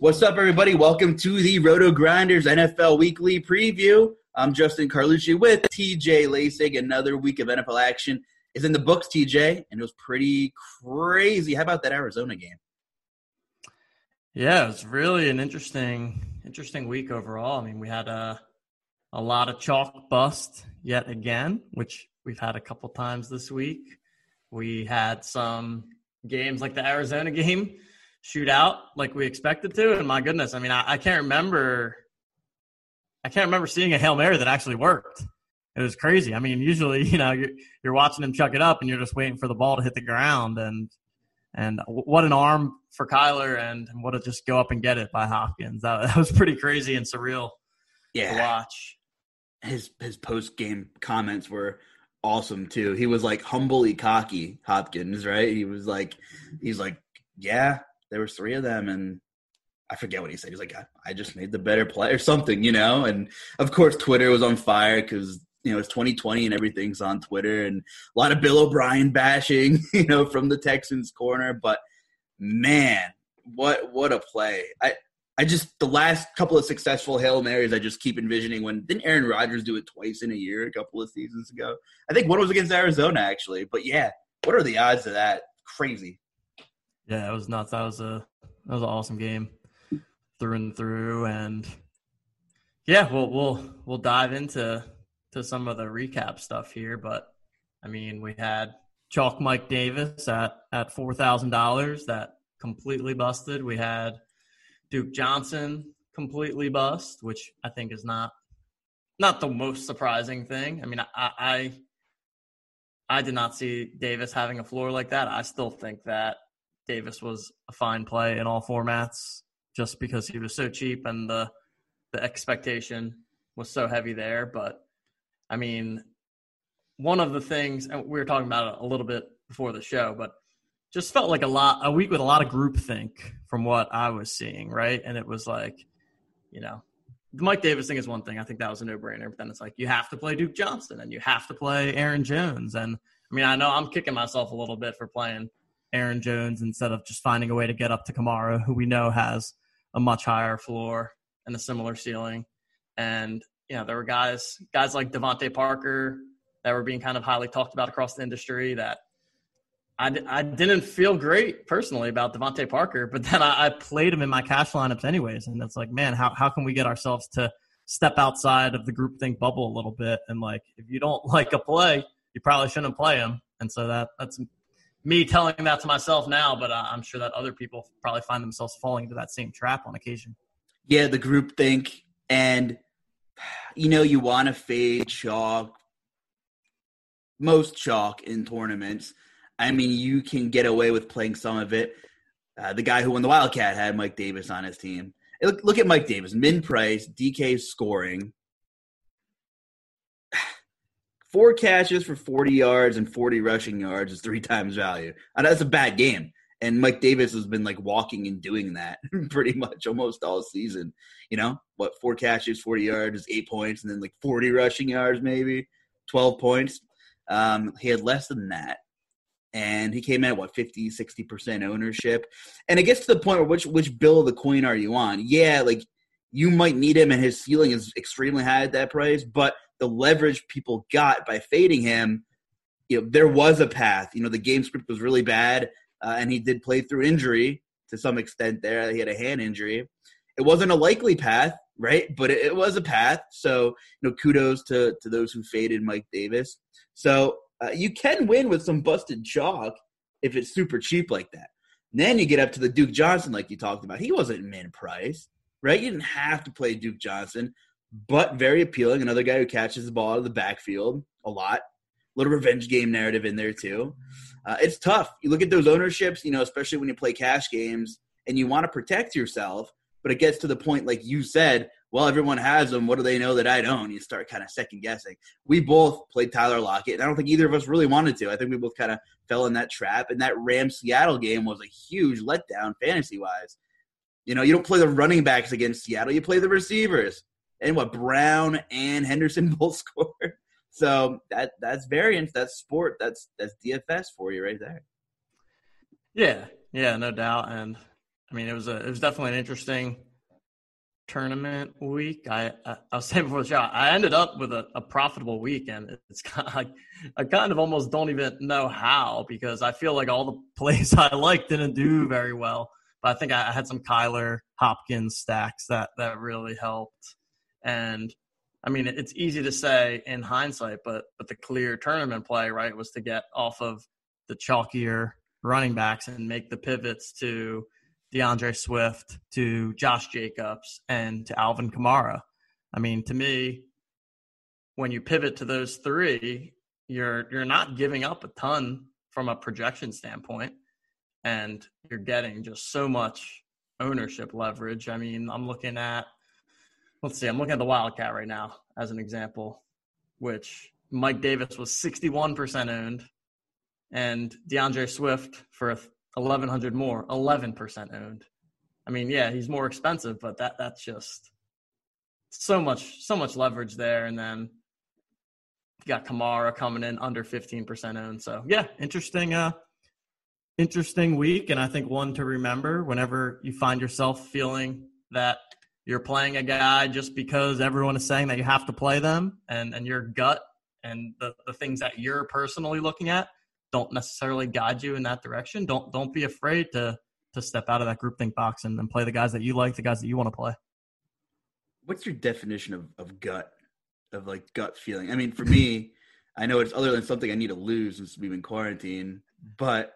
What's up, everybody? Welcome to the RotoGrinders NFL Weekly Preview. I'm Justin Carlucci with TJ Lasig. Another week of NFL action is in the books, TJ, and it was pretty crazy. How about that Arizona game? Yeah, it was really an interesting, interesting week overall. I mean, we had a a lot of chalk bust yet again, which we've had a couple times this week. We had some games like the Arizona game shoot out like we expected to, and my goodness, I mean, I, I can't remember, I can't remember seeing a hail mary that actually worked. It was crazy. I mean, usually, you know, you're, you're watching him chuck it up, and you're just waiting for the ball to hit the ground, and and what an arm for Kyler, and what a just go up and get it by Hopkins. That, that was pretty crazy and surreal Yeah, to watch. his his post game comments were awesome too. He was like humbly cocky, Hopkins, right? He was like, he's like, yeah, there was three of them, and I forget what he said. He's like, I, I just made the better play or something, you know. And of course, Twitter was on fire because you know it's 2020 and everything's on Twitter, and a lot of Bill O'Brien bashing, you know, from the Texans corner. But man, what what a play! I I just the last couple of successful hail marys, I just keep envisioning when didn't Aaron Rodgers do it twice in a year a couple of seasons ago? I think one was against Arizona actually, but yeah, what are the odds of that? Crazy. Yeah, it was nuts. That was a that was an awesome game through and through, and yeah, we'll we'll we'll dive into to some of the recap stuff here. But I mean, we had chalk Mike Davis at at four thousand dollars that completely busted. We had Duke Johnson completely bust, which I think is not not the most surprising thing. I mean, I I, I did not see Davis having a floor like that. I still think that Davis was a fine play in all formats just because he was so cheap and the the expectation was so heavy there. But I mean, one of the things and we were talking about it a little bit before the show, but just felt like a lot a week with a lot of groupthink from what I was seeing, right? And it was like, you know, the Mike Davis thing is one thing. I think that was a no brainer. But then it's like you have to play Duke Johnson and you have to play Aaron Jones. And I mean, I know I'm kicking myself a little bit for playing Aaron Jones instead of just finding a way to get up to Kamara, who we know has a much higher floor and a similar ceiling. And you know, there were guys guys like DeVante Parker that were being kind of highly talked about across the industry that I, I didn't feel great personally about DeVante Parker, but then I, I played him in my cash lineups anyways. And it's like, man, how, how can we get ourselves to step outside of the groupthink bubble a little bit? And like, if you don't like a play, you probably shouldn't play him. And so that that's me telling that to myself now, but I'm sure that other people probably find themselves falling into that same trap on occasion. Yeah, the group think, and you know, you want to fade chalk, most chalk in tournaments. I mean, you can get away with playing some of it. Uh, the guy who won the Wildcat had Mike Davis on his team. Look, look at Mike Davis, min price, DK scoring, four catches for 40 yards and 40 rushing yards is three times value. That's a bad game. And Mike Davis has been like walking and doing that pretty much almost all season. You know, what, four catches, 40 yards, eight points, and then like 40 rushing yards, maybe 12 points. Um, he had less than that. And he came in at what 50, 60% ownership. And it gets to the point where which which bill of the coin are you on? Yeah, like you might need him and his ceiling is extremely high at that price, but the leverage people got by fading him, you know, there was a path. You know, the game script was really bad, uh, and he did play through injury to some extent there. He had a hand injury. It wasn't a likely path, right? But it, it was a path. So, you know, kudos to, to those who faded Mike Davis. So uh, you can win with some busted chalk if it's super cheap like that. And then you get up to the Duke Johnson, like you talked about. He wasn't min price right? You didn't have to play Duke Johnson, but very appealing. Another guy who catches the ball out of the backfield a lot. Little revenge game narrative in there too. Uh, it's tough. You look at those ownerships, you know, especially when you play cash games and you want to protect yourself, but it gets to the point, like you said, well, everyone has them. What do they know that I don't? You start kind of second guessing. We both played Tyler Lockett, and I don't think either of us really wanted to. I think we both kind of fell in that trap. And that Ram Seattle game was a huge letdown fantasy wise. You know, you don't play the running backs against Seattle, you play the receivers. And what Brown and Henderson both scored. So that that's variance, that's sport, that's that's DFS for you right there. Yeah, yeah, no doubt. And I mean, it was a it was definitely an interesting tournament week. I I, I was saying before the show, I ended up with a, a profitable weekend. It's kind of like I kind of almost don't even know how because I feel like all the plays I like didn't do very well. But I think I had some Kyler Hopkins stacks that that really helped. And I mean, it's easy to say in hindsight, but but the clear tournament play, right, was to get off of the chalkier running backs and make the pivots to D'Andre Swift, to Josh Jacobs, and to Alvin Kamara. I mean, to me, when you pivot to those three, you're you're not giving up a ton from a projection standpoint and you're getting just so much ownership leverage. I mean, I'm looking at, let's see, I'm looking at the Wildcat right now as an example, which Mike Davis was 61% owned, and D'Andre Swift for 1100 more, 11% owned. I mean, yeah, he's more expensive, but that that's just so much so much leverage there. And then you got Kamara coming in under 15% owned. So yeah, interesting uh interesting week, and I think one to remember whenever you find yourself feeling that you're playing a guy just because everyone is saying that you have to play them, and, and your gut and the, the things that you're personally looking at don't necessarily guide you in that direction. Don't don't be afraid to to step out of that groupthink box and, and play the guys that you like, the guys that you want to play. What's your definition of, of gut, of like gut feeling? I mean, for me, I know it's other than something I need to lose since we've been quarantined, but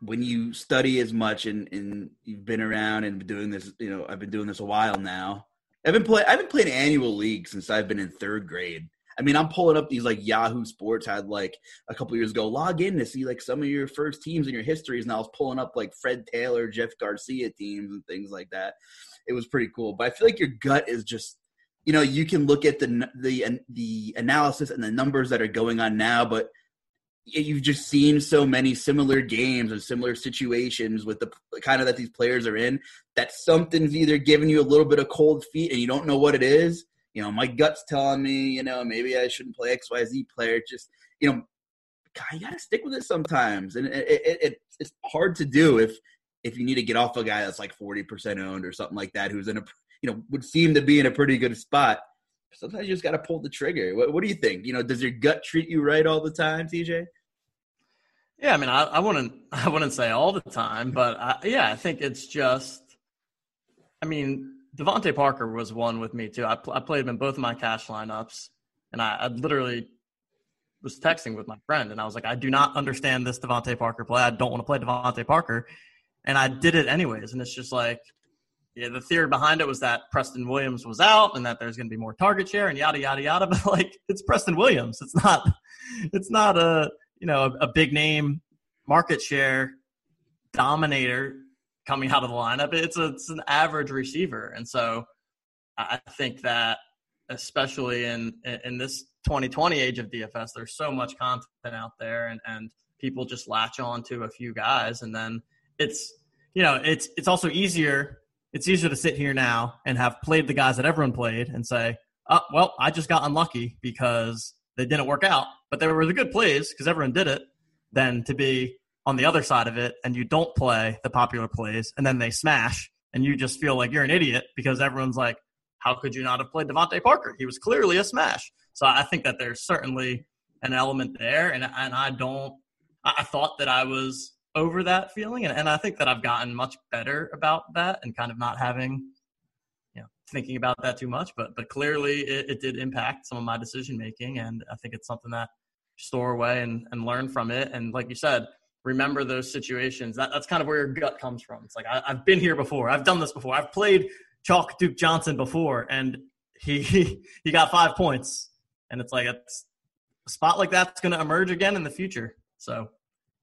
when you study as much and, and you've been around and been doing this, you know, I've been doing this a while now. I've been playing I've been playing annual league since I've been in third grade. I mean, I'm pulling up these like Yahoo Sports had like a couple years ago. Log in to see like some of your first teams in your histories, and I was pulling up like Fred Taylor, Jeff Garcia teams, and things like that. It was pretty cool. But I feel like your gut is just, you know, you can look at the the the analysis and the numbers that are going on now, but you've just seen so many similar games and similar situations with the kind of that these players are in that something's either giving you a little bit of cold feet and you don't know what it is. You know, my gut's telling me, you know, maybe I shouldn't play XYZ player. Just, you know, you got to stick with it sometimes. And it, it, it, it's hard to do if if you need to get off a guy that's like 40% owned or something like that who's in a, you know, would seem to be in a pretty good spot. Sometimes you just got to pull the trigger. What, what do you think? You know, does your gut treat you right all the time, TJ? Yeah, I mean, I, I wouldn't, I wouldn't say all the time, but I, yeah, I think it's just. I mean, DeVante Parker was one with me too. I, I played him in both of my cash lineups, and I, I literally was texting with my friend, and I was like, I do not understand this DeVante Parker play. I don't want to play DeVante Parker, and I did it anyways. And it's just like, yeah, the theory behind it was that Preston Williams was out, and that there's going to be more target share, and yada yada yada. But like, it's Preston Williams. It's not, it's not a you know, a, a big name market share dominator coming out of the lineup. It's a, it's an average receiver, and so I think that especially in in this 2020 age of DFS, there's so much content out there, and and people just latch on to a few guys, and then it's you know it's it's also easier. It's easier to sit here now and have played the guys that everyone played and say, oh, well, I just got unlucky because they didn't work out, but they were the good plays because everyone did it, than to be on the other side of it and you don't play the popular plays and then they smash and you just feel like you're an idiot because everyone's like, how could you not have played DeVante Parker? He was clearly a smash. So I think that there's certainly an element there, and and I don't. I thought that I was over that feeling, and, and I think that I've gotten much better about that, and kind of not having, thinking about that too much. But but clearly, it, it did impact some of my decision making, and I think it's something that store away and, and learn from it. And like you said, remember those situations. That, that's kind of where your gut comes from. It's like I, have been here before. I've done this before. I've played chalk Duke Johnson before, and he he got five points. And it's like it's a spot like that's going to emerge again in the future. So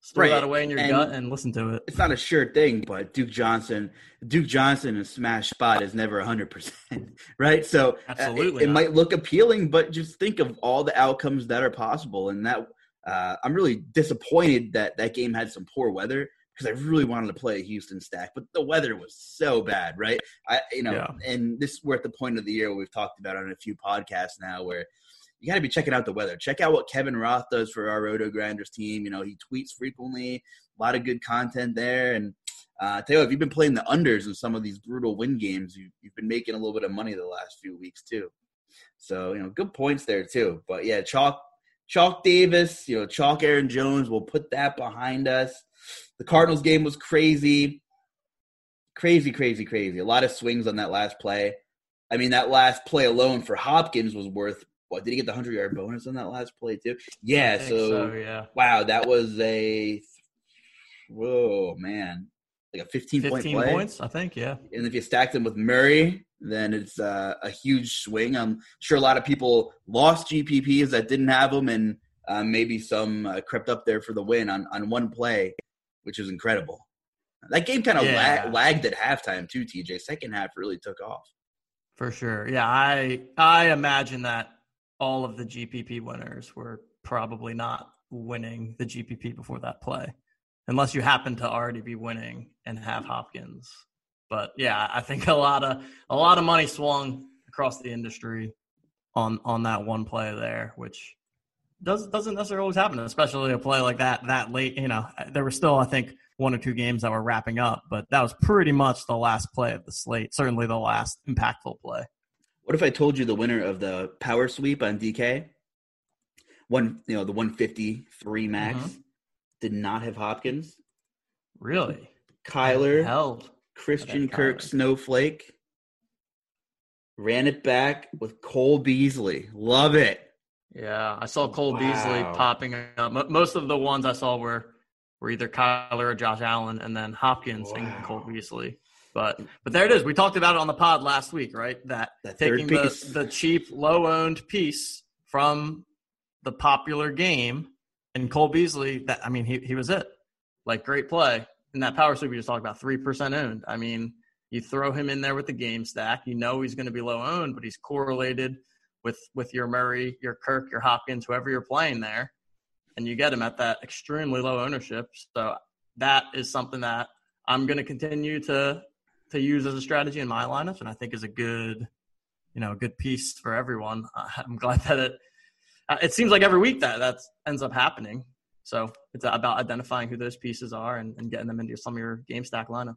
throw right. that away in your and gut and listen to it. It's not a sure thing, but Duke Johnson, Duke Johnson, a smash spot is never hundred percent, right? So uh, absolutely, it, it might look appealing, but just think of all the outcomes that are possible. And that uh, I'm really disappointed that that game had some poor weather because I really wanted to play a Houston stack, but the weather was so bad, right? I, you know, yeah. and this we're at the point of the year we've talked about on a few podcasts now where you got to be checking out the weather. Check out what Kevin Roth does for our RotoGrinders team. You know, he tweets frequently, a lot of good content there. And uh, tell you what, if you've been playing the unders in some of these brutal win games, you, you've been making a little bit of money the last few weeks too. So you know, good points there too. But yeah, chalk, chalk Davis, you know, chalk Aaron Jones. We'll put that behind us. The Cardinals game was crazy, crazy, crazy, crazy. A lot of swings on that last play. I mean, that last play alone for Hopkins was worth what did he get the hundred yard bonus on that last play too? Yeah, so, so, yeah. Wow, that was a whoa man, like a fifteen, 15 point play. points, I think. Yeah, and if you stack them with Murray, then it's uh, a huge swing. I'm sure a lot of people lost GPPs that didn't have them, and uh, maybe some uh, crept up there for the win on on one play, which is incredible. That game kind of yeah. lag, lagged at halftime too. TJ second half really took off. For sure, yeah. I I imagine that all of the GPP winners were probably not winning the GPP before that play, unless you happen to already be winning and have Hopkins. But yeah, I think a lot of a lot of money swung across the industry on on that one play there, which does doesn't necessarily always happen, especially a play like that that late. You know, there were still I think one or two games that were wrapping up, but that was pretty much the last play of the slate. Certainly the last impactful play. What if I told you the winner of the power sweep on DK, one you know the 153 max, mm-hmm. did not have Hopkins? Really? Kyler, held Christian Kirk, Snowflake, ran it back with Cole Beasley. Love it. Yeah, I saw Cole wow. Beasley popping up. Most of the ones I saw were were either Kyler or Josh Allen, and then Hopkins wow. and Cole Beasley. But but there it is. We talked about it on the pod last week, right? That, that taking the, the cheap, low owned piece from the popular game and Cole Beasley, that I mean, he he was it. Like great play. In that power sweep we just talked about, three percent owned. I mean, you throw him in there with the game stack, you know he's gonna be low owned, but he's correlated with with your Murray, your Kirk, your Hopkins, whoever you're playing there, and you get him at that extremely low ownership. So that is something that I'm going to continue to to use as a strategy in my lineups, and I think is a good, you know, a good piece for everyone. I'm glad that it. Uh, it seems like every week that that ends up happening. So it's about identifying who those pieces are and, and getting them into some of your game stack lineups.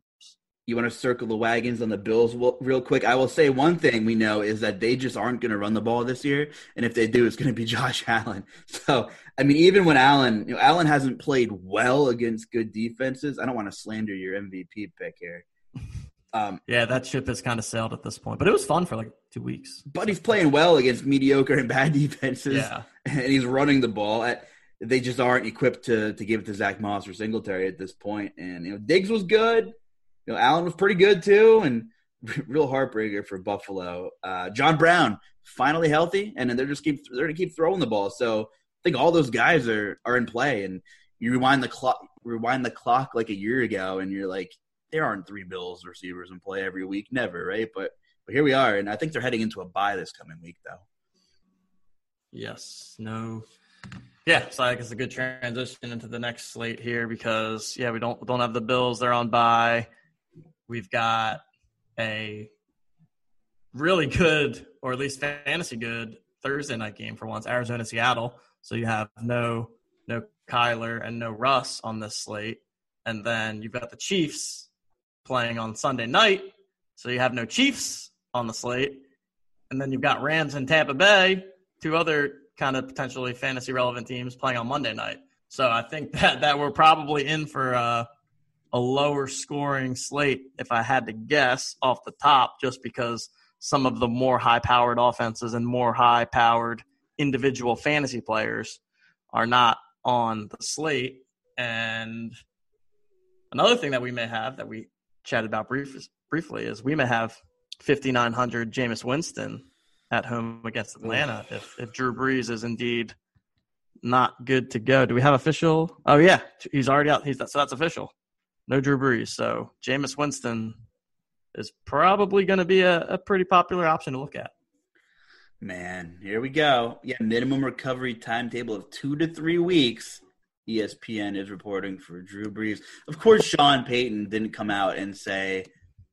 You want to circle the wagons on the Bills real quick? I will say one thing we know is that they just aren't going to run the ball this year, and if they do, it's going to be Josh Allen. So I mean, even when Allen, you know, Allen hasn't played well against good defenses. I don't want to slander your MVP pick here, um, yeah, that ship has kind of sailed at this point, but it was fun for like two weeks. But he's playing well against mediocre and bad defenses. Yeah, and he's running the ball. At, they just aren't equipped to to give it to Zach Moss or Singletary at this point. And you know, Diggs was good. You know, Allen was pretty good too, and real heartbreaker for Buffalo. Uh, John Brown finally healthy, and then they're just keep they're gonna keep throwing the ball. So I think all those guys are are in play. And you rewind the clock, rewind the clock like a year ago, and you're like there aren't three Bills receivers in play every week, never, right? But but here we are, and I think they're heading into a bye this coming week, though. Yes. No. Yeah, so I think it's a good transition into the next slate here because yeah, we don't don't have the Bills; they're on bye. We've got a really good, or at least fantasy good, Thursday night game for once, Arizona Seattle. So you have no no Kyler and no Russ on this slate, and then you've got the Chiefs playing on Sunday night So you have no Chiefs on the slate, and then you've got Rams and Tampa Bay, two other kind of potentially fantasy relevant teams playing on Monday night. So I think that that we're probably in for a lower scoring slate if I had to guess off the top, just because some of the more high powered offenses and more high powered individual fantasy players are not on the slate. And another thing that we may have that we chatted about brief, briefly is we may have 5,900 Jameis Winston at home against Atlanta if, if Drew Brees is indeed not good to go. Do we have official? Oh, yeah. He's already out. He's, so that's official. No Drew Brees. So Jameis Winston is probably going to be a, a pretty popular option to look at. Man, here we go. Yeah, minimum recovery timetable of two to three weeks. ESPN is reporting for Drew Brees. Of course, Sean Payton didn't come out and say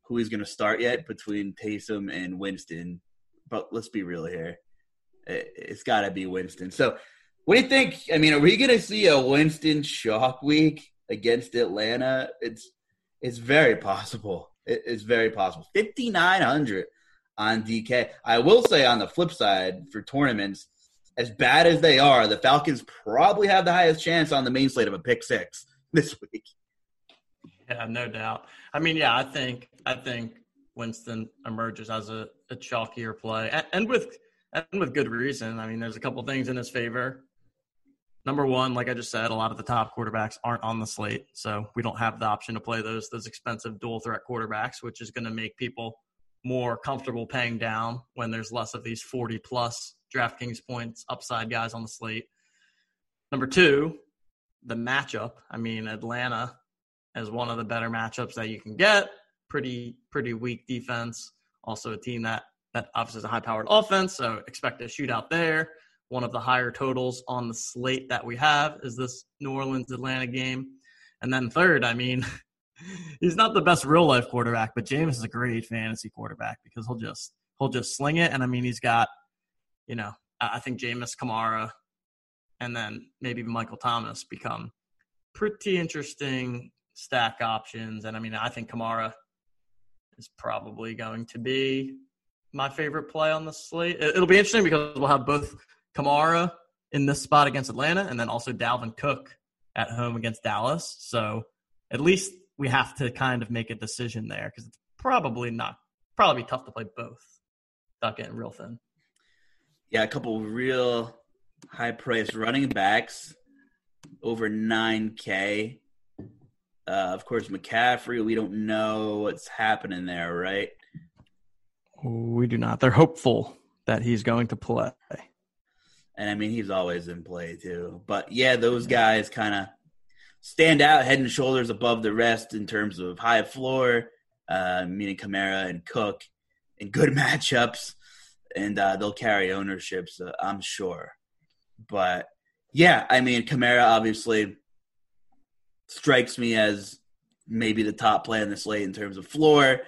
who he's going to start yet between Taysom and Winston. But let's be real here. It's got to be Winston. So, what do you think? I mean, are we going to see a Winston shock week against Atlanta? It's it's very possible. It's very possible. 5,900 on DK. I will say on the flip side for tournaments, as bad as they are, the Falcons probably have the highest chance on the main slate of a pick six this week. Yeah, no doubt. I mean, yeah, I think I think Winston emerges as a, a chalkier play, and, and with and with good reason. I mean, there's a couple things in his favor. Number one, like I just said, a lot of the top quarterbacks aren't on the slate, so we don't have the option to play those those expensive dual threat quarterbacks, which is going to make people more comfortable paying down when there's less of these 40 plus DraftKings points upside guys on the slate. Number two, the matchup. I mean, Atlanta is one of the better matchups that you can get. Pretty pretty weak defense. Also a team that that obviously is a high powered offense, so expect a shootout there. One of the higher totals on the slate that we have is this New Orleans Atlanta game. And then third, I mean, he's not the best real life quarterback, but Jameis is a great fantasy quarterback because he'll just he'll just sling it. And I mean, he's got, you know, I think Jameis Kamara and then maybe Michael Thomas become pretty interesting stack options. And I mean, I think Kamara is probably going to be my favorite play on the slate. It'll be interesting because we'll have both Kamara in this spot against Atlanta and then also Dalvin Cook at home against Dallas. So at least we have to kind of make a decision there because it's probably not probably tough to play both without getting real thin. Yeah, a couple real high priced running backs over 9K. Uh, of course, McCaffrey, we don't know what's happening there, right? We do not. They're hopeful that he's going to play. And I mean, he's always in play too. But yeah, those guys kind of stand out head and shoulders above the rest in terms of high floor, uh, meaning Kamara and Cook, in good matchups, and uh, they'll carry ownerships, uh, I'm sure. But yeah, I mean, Kamara obviously strikes me as maybe the top play on the slate in terms of floor.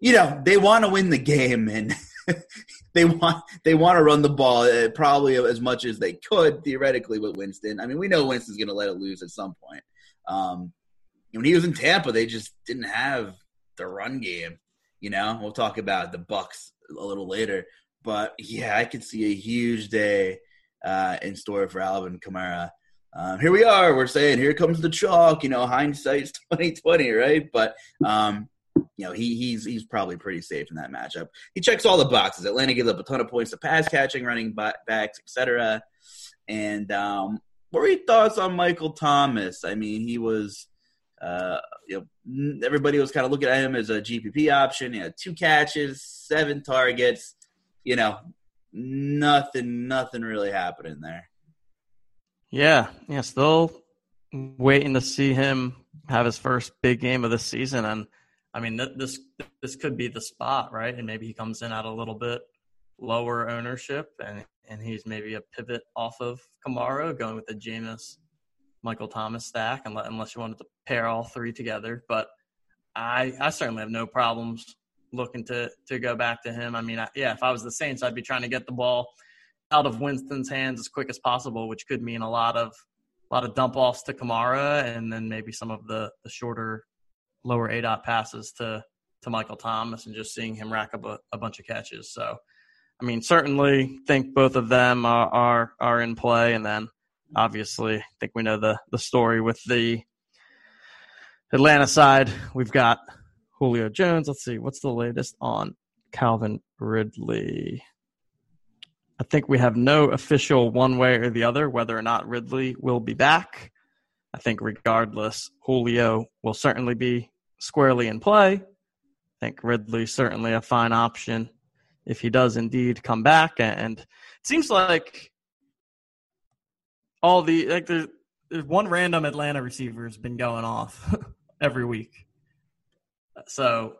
You know, they want to win the game, and they want they want to run the ball uh, probably as much as they could theoretically with Winston. I mean, we know Winston's going to let it loose at some point. Um, when he was in Tampa, they just didn't have the run game. You know, we'll talk about the Bucs a little later, but yeah, I could see a huge day uh, in store for Alvin Kamara. Um, here we are. We're saying here comes the chalk. You know, hindsight's twenty twenty, right? But um, you know, he he's he's probably pretty safe in that matchup. He checks all the boxes. Atlanta gives up a ton of points to pass catching, running backs, etc. And um, what were your thoughts on Michael Thomas? I mean, he was, uh, you know, everybody was kind of looking at him as a GPP option. He had two catches, seven targets. You know, nothing, nothing really happening there. Yeah, yeah, still waiting to see him have his first big game of the season, and I mean, this this could be the spot, right? And maybe he comes in at a little bit lower ownership, and and he's maybe a pivot off of Kamara, going with the Jameis Michael Thomas stack, unless you wanted to pair all three together. But I I certainly have no problems looking to to go back to him. I mean, I, yeah, if I was the Saints, I'd be trying to get the ball out of Winston's hands as quick as possible, which could mean a lot of a lot of dump offs to Kamara, and then maybe some of the the shorter lower aDOT passes to to Michael Thomas and just seeing him rack up a, a bunch of catches. So, I mean, certainly think both of them are, are are in play, and then obviously I think we know the the story with the Atlanta side. We've got Julio Jones. Let's see what's the latest on Calvin Ridley. I think we have no official one way or the other whether or not Ridley will be back. I think regardless, Julio will certainly be squarely in play. I think Ridley's certainly a fine option if he does indeed come back. And it seems like all the like there's, there's one random Atlanta receiver has been going off every week. So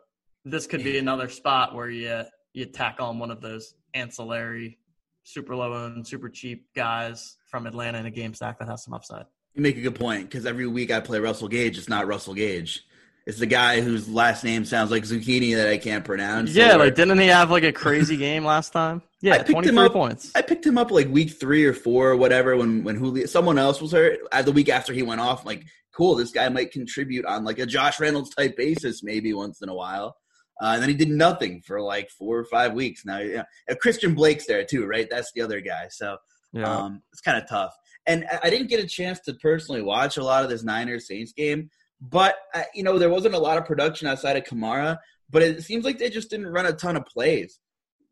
this could be another spot where you you tack on one of those ancillary, super low and super cheap guys from Atlanta in a game stack that has some upside. You make a good point because every week I play Russell Gage. It's not Russell Gage. It's the guy whose last name sounds like zucchini that I can't pronounce. Yeah, or, like didn't he have like a crazy game last time? Yeah, twenty three points. I picked him up like week three or four or whatever when when Julio someone else was hurt. Uh, the week after he went off, I'm like cool, this guy might contribute on like a Josh Reynolds type basis maybe once in a while. Uh, and then he did nothing for like four or five weeks. Now, Christian Blake's there too, right? That's the other guy. So yeah. um, it's kind of tough. And I didn't get a chance to personally watch a lot of this Niners Saints game, but uh, you know there wasn't a lot of production outside of Kamara. But it seems like they just didn't run a ton of plays.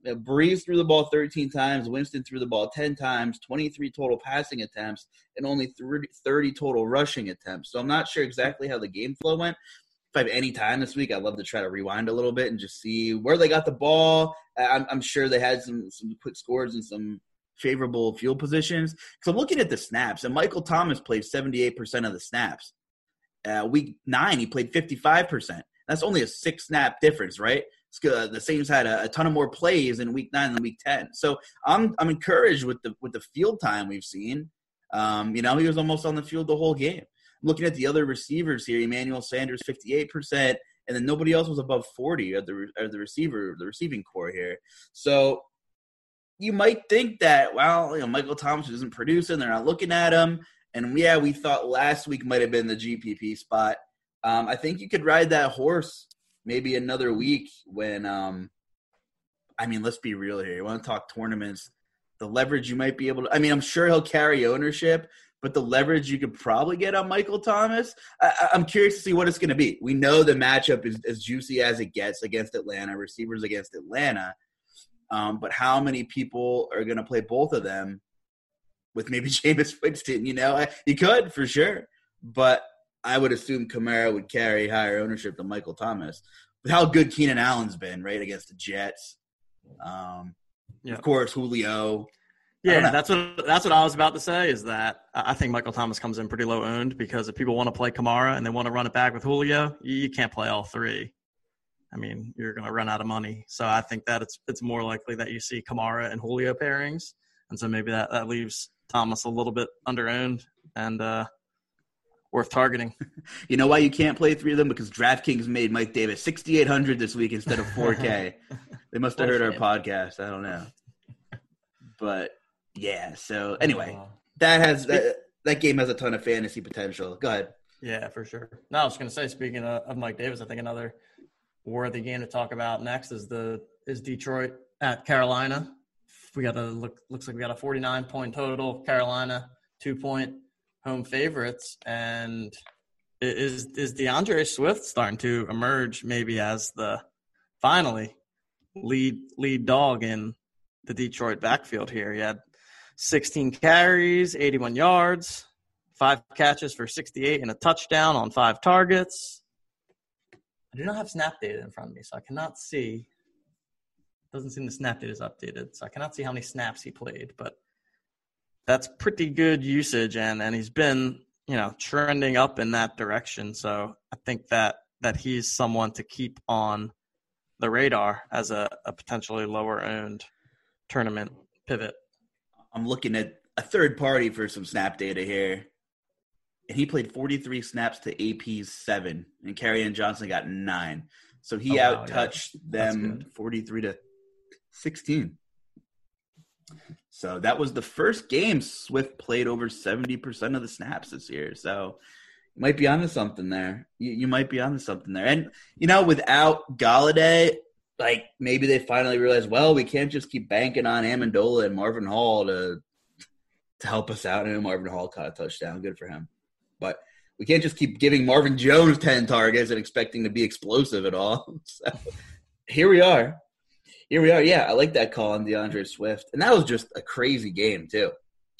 Brees threw the ball 13 times, Winston threw the ball 10 times, 23 total passing attempts, and only 30, 30 total rushing attempts. So I'm not sure exactly how the game flow went. If I have any time this week, I'd love to try to rewind a little bit and just see where they got the ball. I'm, I'm sure they had some some quick scores and some favorable field positions. Because I'm looking at the snaps, and Michael Thomas played 78% of the snaps. Uh, week nine, he played 55%. That's only a six snap difference, right? The Saints had a, a, ton of more plays in week nine than week 10. So I'm, I'm encouraged with the, with the field time we've seen. Um, you know, he was almost on the field the whole game. Looking at the other receivers here, Emmanuel Sanders, 58%, and then nobody else was above 40 at the, at the receiver, the receiving corps here. So you might think that, well, you know, Michael Thomas isn't producing, they're not looking at him. And yeah, we thought last week might have been the GPP spot. Um, I think you could ride that horse maybe another week when, um, I mean, let's be real here. You want to talk tournaments, the leverage you might be able to, I mean, I'm sure he'll carry ownership, but the leverage you could probably get on Michael Thomas, I, am curious to see what it's going to be. We know the matchup is as juicy as it gets against Atlanta, receivers against Atlanta. Um, but how many people are going to play both of them with maybe Jameis Winston? You know, you could for sure, but I would assume Kamara would carry higher ownership than Michael Thomas. With how good Keenan Allen's been, right, against the Jets. Um, yeah. Of course, Julio. Yeah, that's what that's what I was about to say. Is that I think Michael Thomas comes in pretty low owned because if people want to play Kamara and they want to run it back with Julio, you can't play all three. I mean, you're going to run out of money. So I think that it's it's more likely that you see Kamara and Julio pairings, and so maybe that that leaves Thomas a little bit under owned and uh, worth targeting. You know why you can't play three of them because DraftKings made Mike Davis 6,800 this week instead of 4K. they must have heard our podcast. I don't know, but yeah. So anyway, that has that that game has a ton of fantasy potential. Go ahead. Yeah, for sure. No, I was going to say, speaking of, of Mike Davis, I think another worthy game to talk about next is the is Detroit at Carolina. We got a look looks like we got a 49 point total. Carolina two point home favorites, and is is D'Andre Swift starting to emerge maybe as the finally lead lead dog in the Detroit backfield here. He had 16 carries, 81 yards, five catches for 68 and a touchdown on five targets. I do not have snap data in front of me, so I cannot see. Doesn't seem the snap data is updated, so I cannot see how many snaps he played. But that's pretty good usage, and and he's been you know trending up in that direction. So I think that that he's someone to keep on the radar as a, a potentially lower owned tournament pivot. I'm looking at a third party for some snap data here and he played 43 snaps to AP's seven, and Kerryon Johnson got nine. So he oh, out touched yeah. them 43 to 16. So that was the first game Swift played over 70% of the snaps this year. So You might be onto something there. You, you might be onto something there. And you know, without Golladay, like maybe they finally realize, well, we can't just keep banking on Amendola and Marvin Hall to to help us out. And Marvin Hall caught a touchdown. Good for him. But we can't just keep giving Marvin Jones 10 targets and expecting to be explosive at all. So here we are. Here we are. Yeah, I like that call on D'Andre Swift. And that was just a crazy game, too.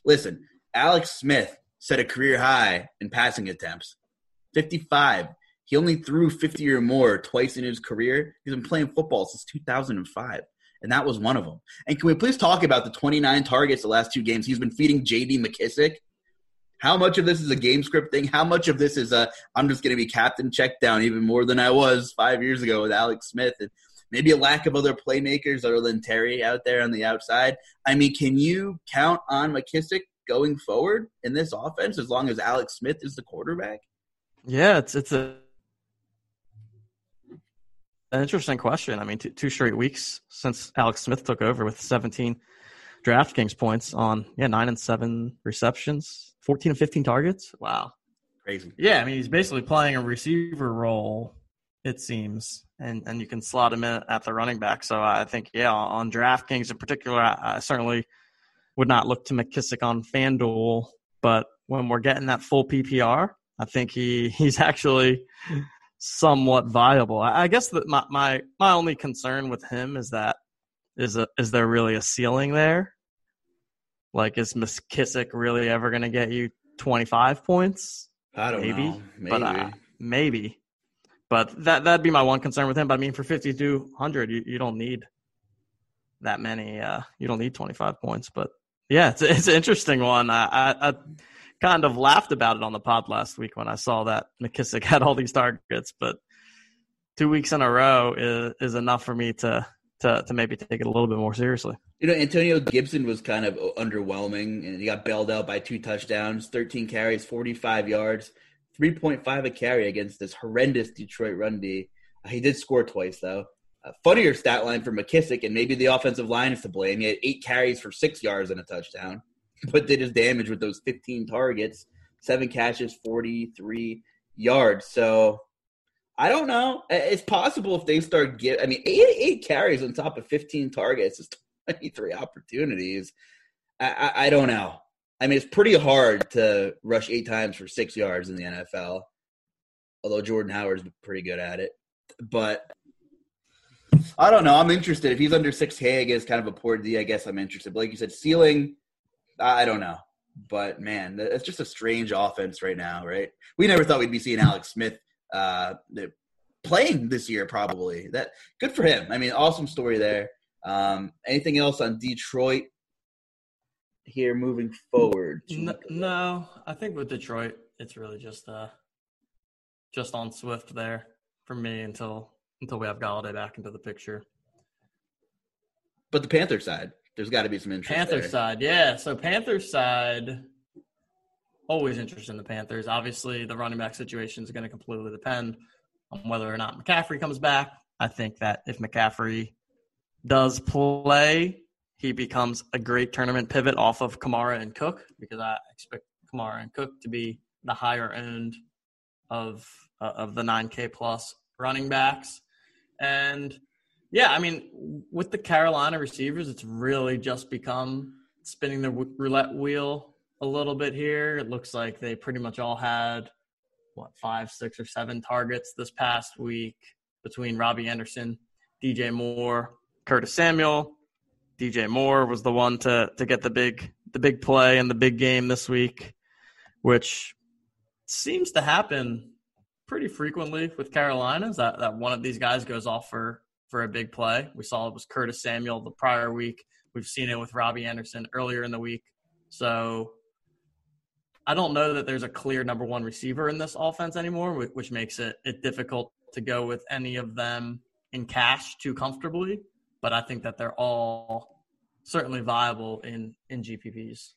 Listen, Alex Smith set a career high in passing attempts 55. He only threw 50 or more twice in his career. He's been playing football since 2005, and that was one of them. And can we please talk about the 29 targets the last two games he's been feeding J.D. McKissic. How much of this is a game script thing? How much of this is a I'm just going to be captain check down even more than I was five years ago with Alex Smith and maybe a lack of other playmakers other than Terry out there on the outside. I mean, can you count on McKissic going forward in this offense as long as Alex Smith is the quarterback? Yeah, it's it's a an interesting question. I mean, two, two straight weeks since Alex Smith took over with 17 DraftKings points on yeah nine and seven receptions, 14 and 15 targets. Wow, crazy. Yeah, I mean he's basically playing a receiver role. It seems, and and you can slot him in at the running back. So I think yeah, on DraftKings in particular, I, I certainly would not look to McKissic on FanDuel, but when we're getting that full PPR, I think he he's actually somewhat viable. I, I guess that my, my my only concern with him is that is a, is there really a ceiling there? Like, is McKissic really ever going to get you twenty five points? I don't maybe, know. Maybe. but uh, maybe. But that that'd be my one concern with him. But I mean, for fifty two hundred, you, you don't need that many. Uh, you don't need twenty five points. But yeah, it's it's an interesting one. I, I, I kind of laughed about it on the pod last week when I saw that McKissic had all these targets, but two weeks in a row is, is enough for me to, to to maybe take it a little bit more seriously. You know, Antonio Gibson was kind of underwhelming, and he got bailed out by two touchdowns, 13 carries, 45 yards, 3.5 a carry against this horrendous Detroit run D. Uh, he did score twice, though. Uh, funnier stat line for McKissic, and maybe the offensive line is to blame. He had eight carries for six yards and a touchdown, but did his damage with those 15 targets, seven catches, 43 yards. So I don't know. It's possible if they start get. I mean, eight eight carries on top of 15 targets is 23 opportunities. I, I, I don't know. I mean, it's pretty hard to rush eight times for six yards in the NFL. Although Jordan Howard's pretty good at it, but I don't know. I'm interested. If he's under 6K guess kind of a poor D, I guess I'm interested. But like you said, ceiling, I don't know. But man, it's just a strange offense right now, right? We never thought we'd be seeing Alex Smith uh, playing this year, probably. That good for him. I mean, awesome story there. Um, anything else on Detroit here moving forward? No, no, I think with Detroit, it's really just uh, just on Swift there for me until until we have Golladay back into the picture. But the Panther side, there's got to be some interest. Panther there. side, yeah. So Panther side, always interested in the Panthers. Obviously, the running back situation is going to completely depend on whether or not McCaffrey comes back. I think that if McCaffrey does play, he becomes a great tournament pivot off of Kamara and Cook because I expect Kamara and Cook to be the higher end of uh, of the 9K plus running backs. And yeah, I mean, with the Carolina receivers, it's really just become spinning the roulette wheel a little bit here. It looks like they pretty much all had what five, six, or seven targets this past week between Robbie Anderson, DJ Moore, Curtis Samuel. DJ Moore was the one to to get the big the big play and the big game this week, which seems to happen pretty frequently with Carolinas that, that one of these guys goes off for for a big play. We saw it was Curtis Samuel the prior week. We've seen it with Robbie Anderson earlier in the week. So I don't know that there's a clear number one receiver in this offense anymore, which makes it, it difficult to go with any of them in cash too comfortably. But I think that they're all certainly viable in in GPPs.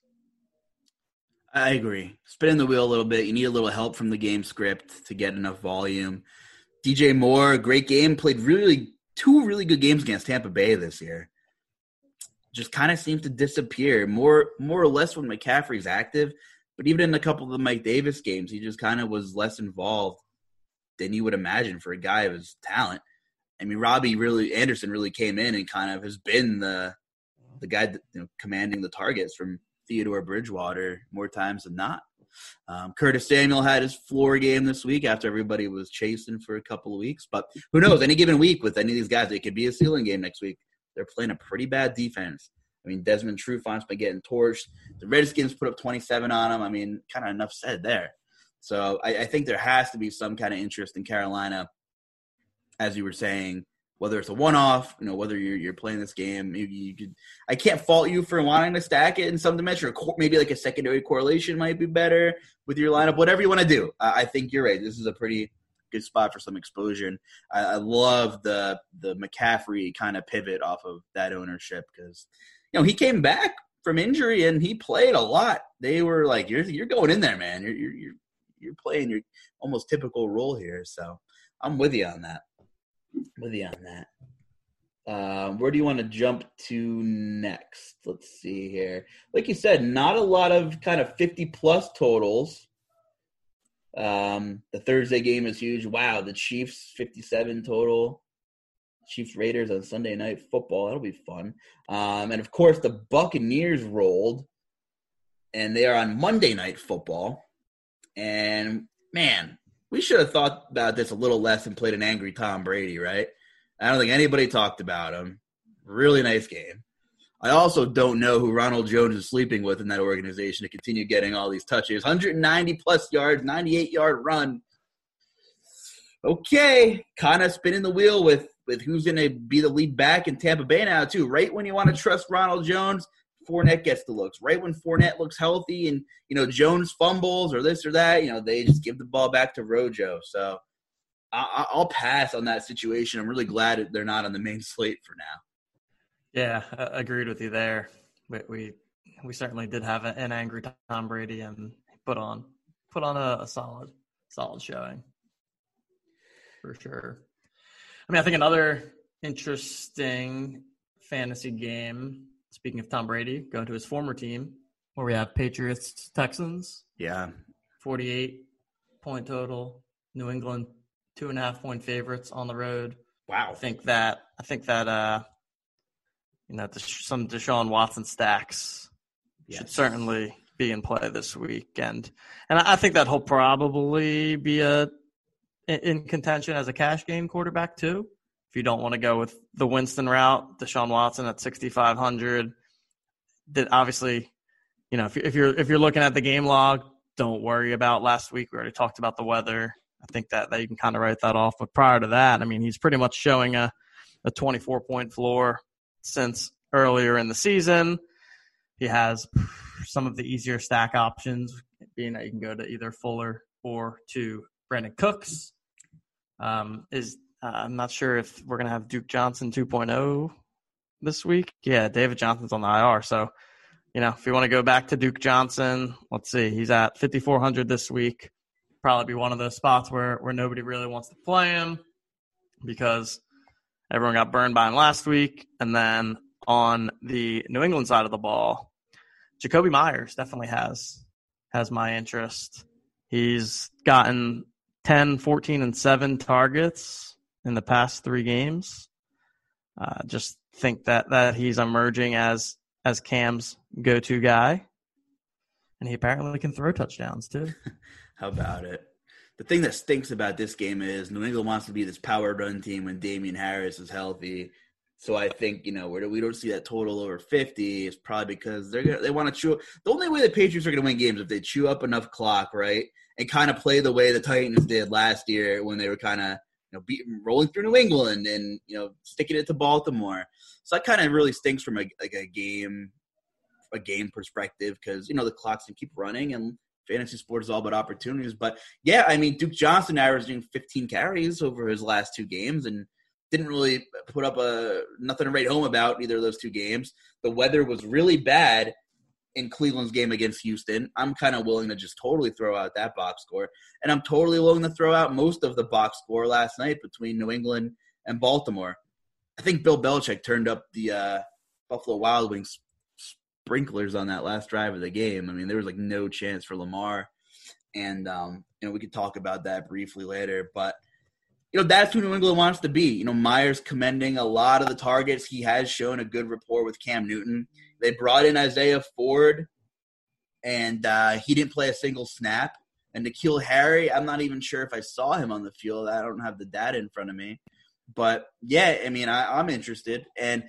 I agree. Spinning the wheel a little bit. You need a little help from the game script to get enough volume. DJ Moore, great game. Played really two really good games against Tampa Bay this year. Just kind of seems to disappear more more or less when McCaffrey's active. But even in a couple of the Mike Davis games, he just kind of was less involved than you would imagine for a guy of his talent. I mean, Robbie really Anderson really came in and kind of has been the the guy that, you know, commanding the targets from Theodore Bridgewater more times than not. Um, Curtis Samuel had his floor game this week after everybody was chasing for a couple of weeks. But who knows? Any given week with any of these guys, it could be a ceiling game next week. They're playing a pretty bad defense. I mean, Desmond Trufant's been getting torched. The Redskins put up 27 on him. I mean, kind of enough said there. So I, I think there has to be some kind of interest in Carolina, as you were saying, whether it's a one-off, you know, whether you're you're playing this game, maybe you could. I can't fault you for wanting to stack it in some dimension, or maybe like a secondary correlation might be better with your lineup. Whatever you want to do, I think you're right. This is a pretty good spot for some exposure. And I, I love the the McCaffrey kind of pivot off of that ownership because you know he came back from injury and he played a lot. They were like, "You're you're going in there, man. You're you're you're, you're playing your almost typical role here." So I'm with you on that with you on that. Um, where do you want to jump to next? Let's see here. Like you said, not a lot of kind of 50 plus totals. Um, the Thursday game is huge. Wow, the Chiefs 57 total. Chiefs Raiders on Sunday night football. That'll be fun. Um, and of course, the Buccaneers rolled, and they are on Monday night football. And man, we should have thought about this a little less and played an angry Tom Brady, right? I don't think anybody talked about him. Really nice game. I also don't know who Ronald Jones is sleeping with in that organization to continue getting all these touches. 190 plus yards, 98 yard run. Okay, kind of spinning the wheel with with who's going to be the lead back in Tampa Bay now too. Right when you want to trust Ronald Jones, Fournette gets the looks. Right when Fournette looks healthy and you know Jones fumbles or this or that, you know they just give the ball back to Rojo. So I, will pass on that situation. I'm really glad they're not on the main slate for now. Yeah, I agreed with you there. We we, we certainly did have an angry Tom Brady and put on put on a, a solid solid showing for sure. I mean, I think another interesting fantasy game Speaking of Tom Brady, going to his former team, where we have Patriots Texans. Yeah. 48 point total. New England, two and a half point favorites on the road. Wow. I think that, I think that, uh, you know, some Deshaun Watson stacks yes. should certainly be in play this weekend. And I think that he'll probably be a, in contention as a cash game quarterback too if you don't want to go with the Winston route, Deshaun Watson at 6,500. That obviously, you know, if, if you're if you're looking at the game log, don't worry about last week. We already talked about the weather. I think that, that you can kind of write that off. But prior to that, I mean, he's pretty much showing a, a 24 point floor since earlier in the season. He has some of the easier stack options, being that you can go to either Fuller or to Brandin Cooks. Um, is uh, I'm not sure if we're going to have Duke Johnson 2.0 this week. Yeah, David Johnson's on the IR. So, you know, if you want to go back to Duke Johnson, let's see. He's at 5,400 this week. Probably be one of those spots where, where nobody really wants to play him because everyone got burned by him last week. And then on the New England side of the ball, Jakobi Meyers definitely has has my interest. He's gotten 10, 14, and 7 targets in the past three games. Uh, just think that that he's emerging as as Cam's go to guy, and he apparently can throw touchdowns too. How about it? The thing that stinks about this game is New England wants to be this power run team when Damien Harris is healthy. So I think you know where we don't see that total over fifty is probably because they're gonna, they want to chew. The only way the Patriots are going to win games if they chew up enough clock, right, and kind of play the way the Titans did last year when they were kind of know, beat, rolling through New England and you know sticking it to Baltimore. So that kind of really stinks from a like a game a game perspective because you know the clocks can keep running and fantasy sports is all about opportunities. But yeah, I mean Duke Johnson averaging 15 carries over his last two games and didn't really put up a nothing to write home about either of those two games. The weather was really bad in Cleveland's game against Houston, I'm kind of willing to just totally throw out that box score. And I'm totally willing to throw out most of the box score last night between New England and Baltimore. I think Bill Belichick turned up the uh, Buffalo Wild Wings sprinklers on that last drive of the game. I mean, there was like no chance for Lamar, and um, you know we could talk about that briefly later, but. You know, that's who New England wants to be. You know, Myers commending a lot of the targets. He has shown a good rapport with Cam Newton. They brought in Isaiah Ford, and uh, he didn't play a single snap. And N'Keal Harry, I'm not even sure if I saw him on the field. I don't have the data in front of me. But yeah, I mean, I, I'm interested. And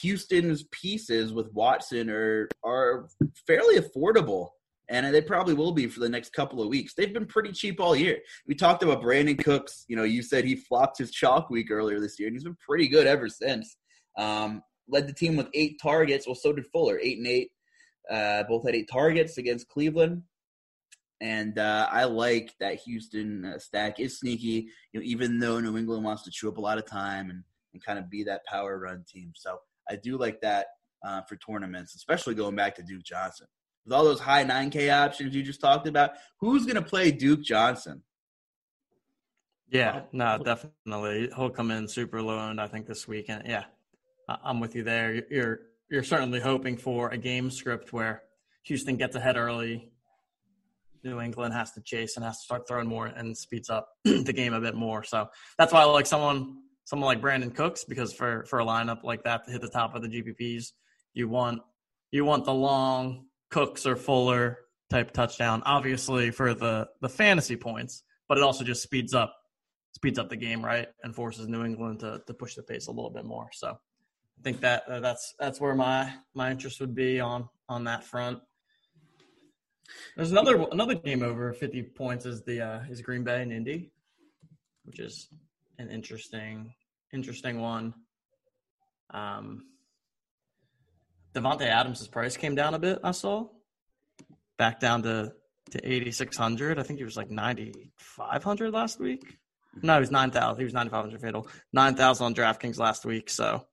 Houston's pieces with Watson are are fairly affordable, and they probably will be for the next couple of weeks. They've been pretty cheap all year. We talked about Brandin Cooks. You know, you said he flopped his chalk week earlier this year, and he's been pretty good ever since. Um, led the team with eight targets. Well, so did Fuller, eight and eight. Uh, both had eight targets against Cleveland. And uh, I like that Houston uh, stack is sneaky, you know, even though New England wants to chew up a lot of time and, and kind of be that power run team. So I do like that uh, for tournaments, especially going back to Duke Johnson. With all those high 9K options you just talked about, who's going to play Duke Johnson? Yeah, no, definitely. He'll come in super low owned, I think, this weekend. Yeah, I'm with you there. You're you're certainly hoping for a game script where Houston gets ahead early, New England has to chase and has to start throwing more and speeds up the game a bit more. So that's why I like someone someone like Brandin Cooks because for for a lineup like that to hit the top of the GPPs, you want you want the long Cooks or Fuller type touchdown. Obviously for the the fantasy points, but it also just speeds up speeds up the game right and forces New England to to push the pace a little bit more. So I think that uh, that's that's where my my interest would be on on that front. There's another another game over 50 points is the uh, is Green Bay and Indy, which is an interesting interesting one. Um, Davante Adams' price came down a bit. I saw back down to to 8600. I think he was like 9500 last week. No, he was 9000. He was 9500 FanDuel. 9000 on DraftKings last week. So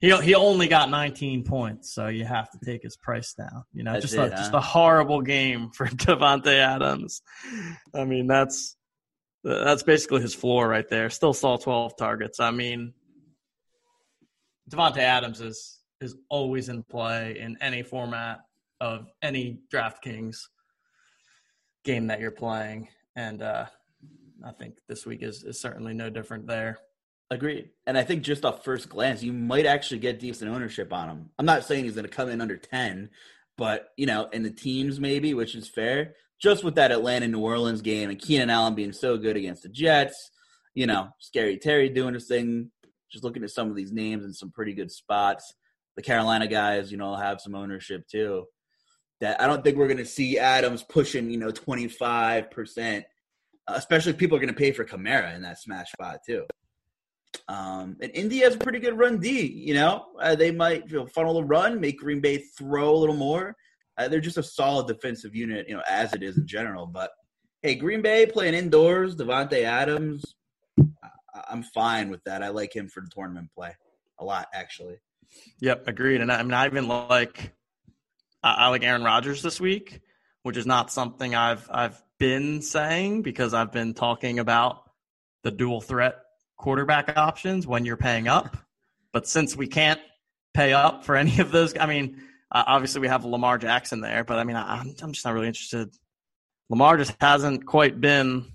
he he only got 19 points, so you have to take his price down. You know, just a, just a horrible game for Davante Adams. I mean, that's that's basically his floor right there. Still saw 12 targets. I mean, Davante Adams is is always in play in any format of any DraftKings game that you're playing, and uh, I think this week is is certainly no different there. Agreed. And I think just off first glance, you might actually get decent ownership on him. I'm not saying he's going to come in under 10, but, you know, in the teams maybe, which is fair. Just with that Atlanta New Orleans game and Keenan Allen being so good against the Jets, you know, Scary Terry doing his thing, just looking at some of these names in some pretty good spots. The Carolina guys, you know, have some ownership too. That I don't think we're going to see Adams pushing, you know, 25%, especially people are going to pay for Kamara in that smash spot too. Um, and Indy has a pretty good run D. You know, uh, they might you know, funnel a run, make Green Bay throw a little more. Uh, they're just a solid defensive unit, you know, as it is in general. But hey, Green Bay playing indoors, Davante Adams, I- I'm fine with that. I like him for the tournament play a lot, actually. Yep, agreed. And I'm not even like I, like Aaron Rodgers this week, which is not something I've I've been saying because I've been talking about the dual threat quarterback options when you're paying up. But since we can't pay up for any of those, I mean, uh, obviously we have Lamar Jackson there, but I mean, I, am I'm just not really interested. Lamar just hasn't quite been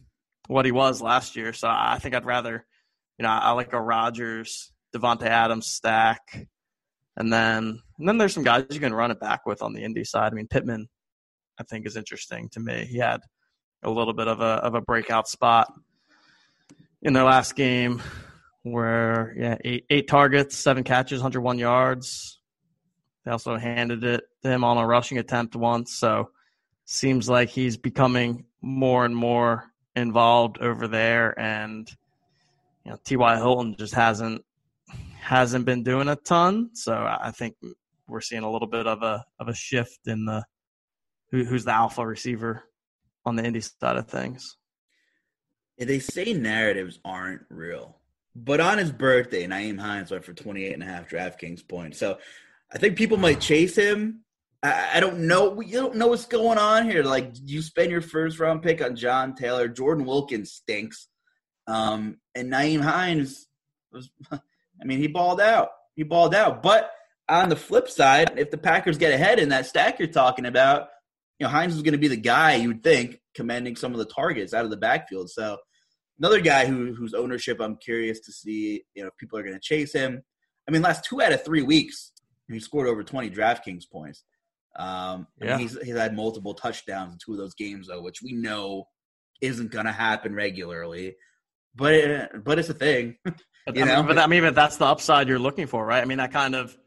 what he was last year, so I think I'd rather, you know, I like a Rodgers, Davante Adams stack, and then and then there's some guys you can run it back with on the Indy side. I mean, Pittman, I think is interesting to me. He had a little bit of a of a breakout spot in their last game where yeah eight eight targets, seven catches, 101 yards. They also handed it to him on a rushing attempt once, so seems like he's becoming more and more involved over there and you know T.Y. Hilton just hasn't hasn't been doing a ton, so I think we're seeing a little bit of a of a shift in the who, who's the alpha receiver on the Indy side of things they say narratives aren't real. But on his birthday, Nyheim Hines went for 28 and a half DraftKings points. So I think people might chase him. I, don't know. You don't know what's going on here. Like, you spend your first round pick on John Taylor. Jordan Wilkins stinks. Um, and Nyheim Hines was, I mean, he balled out. He balled out. But on the flip side, if the Packers get ahead in that stack you're talking about, you know, Hines is going to be the guy you would think commanding some of the targets out of the backfield. So another guy who whose ownership I'm curious to see, you know, if people are going to chase him. I mean, last two out of three weeks, he scored over 20 DraftKings points. Um, yeah. he's, he's had multiple touchdowns in two of those games, though, which we know isn't going to happen regularly. But it, but it's a thing, you I know. Mean, but I mean, but that's the upside you're looking for, right? I mean, that kind of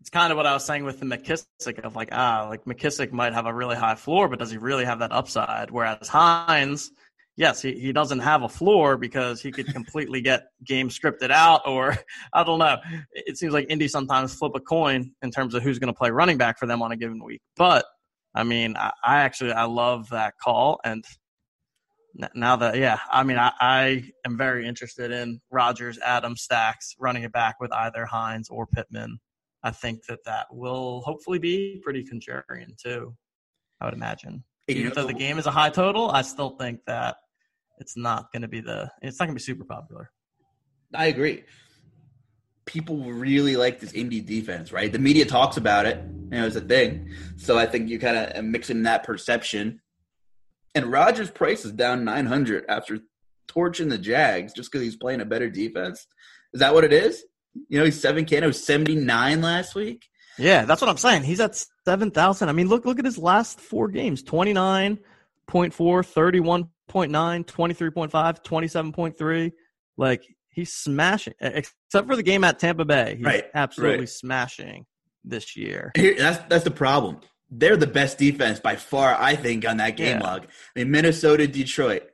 it's kind of what I was saying with the McKissic of like, ah, like McKissic might have a really high floor, but does he really have that upside? Whereas Hines, yes, he, he doesn't have a floor because he could completely get game scripted out, or I don't know. It seems like Indy sometimes flip a coin in terms of who's going to play running back for them on a given week. But I mean, I, I actually I love that call, and now that yeah, I mean, I, I am very interested in Rodgers Adams, Stacks running it back with either Hines or Pittman I think that that will hopefully be pretty contrarian too. I would imagine. Even though the game is a high total, I still think that it's not going to be the it's not going to be super popular. I agree. People really like this Indy defense, right? The media talks about it, you know, it's a thing. So I think you kind of uh, mixing that perception. And Rodgers' price is down 900 after torching the Jags just because he's playing a better defense. Is that what it is? You know, he's seven K. He was seventy nine last week. Yeah, that's what I'm saying. He's at seven thousand. I mean, look look at his last four games: 29.4, 31.9, 23.5, 27.3. Like he's smashing, except for the game at Tampa Bay. He's right, absolutely right. smashing this year. Here, that's that's the problem. They're the best defense by far, I think, on that game yeah. log. I mean, Minnesota, Detroit,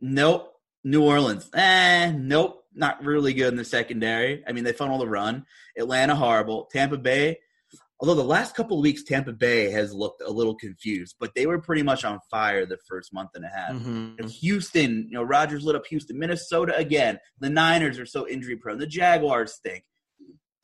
nope. New Orleans, eh, nope not really good in the secondary. I mean, they funnel the run. Atlanta horrible. Tampa Bay, although the last couple of weeks Tampa Bay has looked a little confused, but they were pretty much on fire the first month and a half. Mm-hmm. Houston, you know, Rodgers lit up Houston. Minnesota again. The Niners are so injury prone. The Jaguars stink.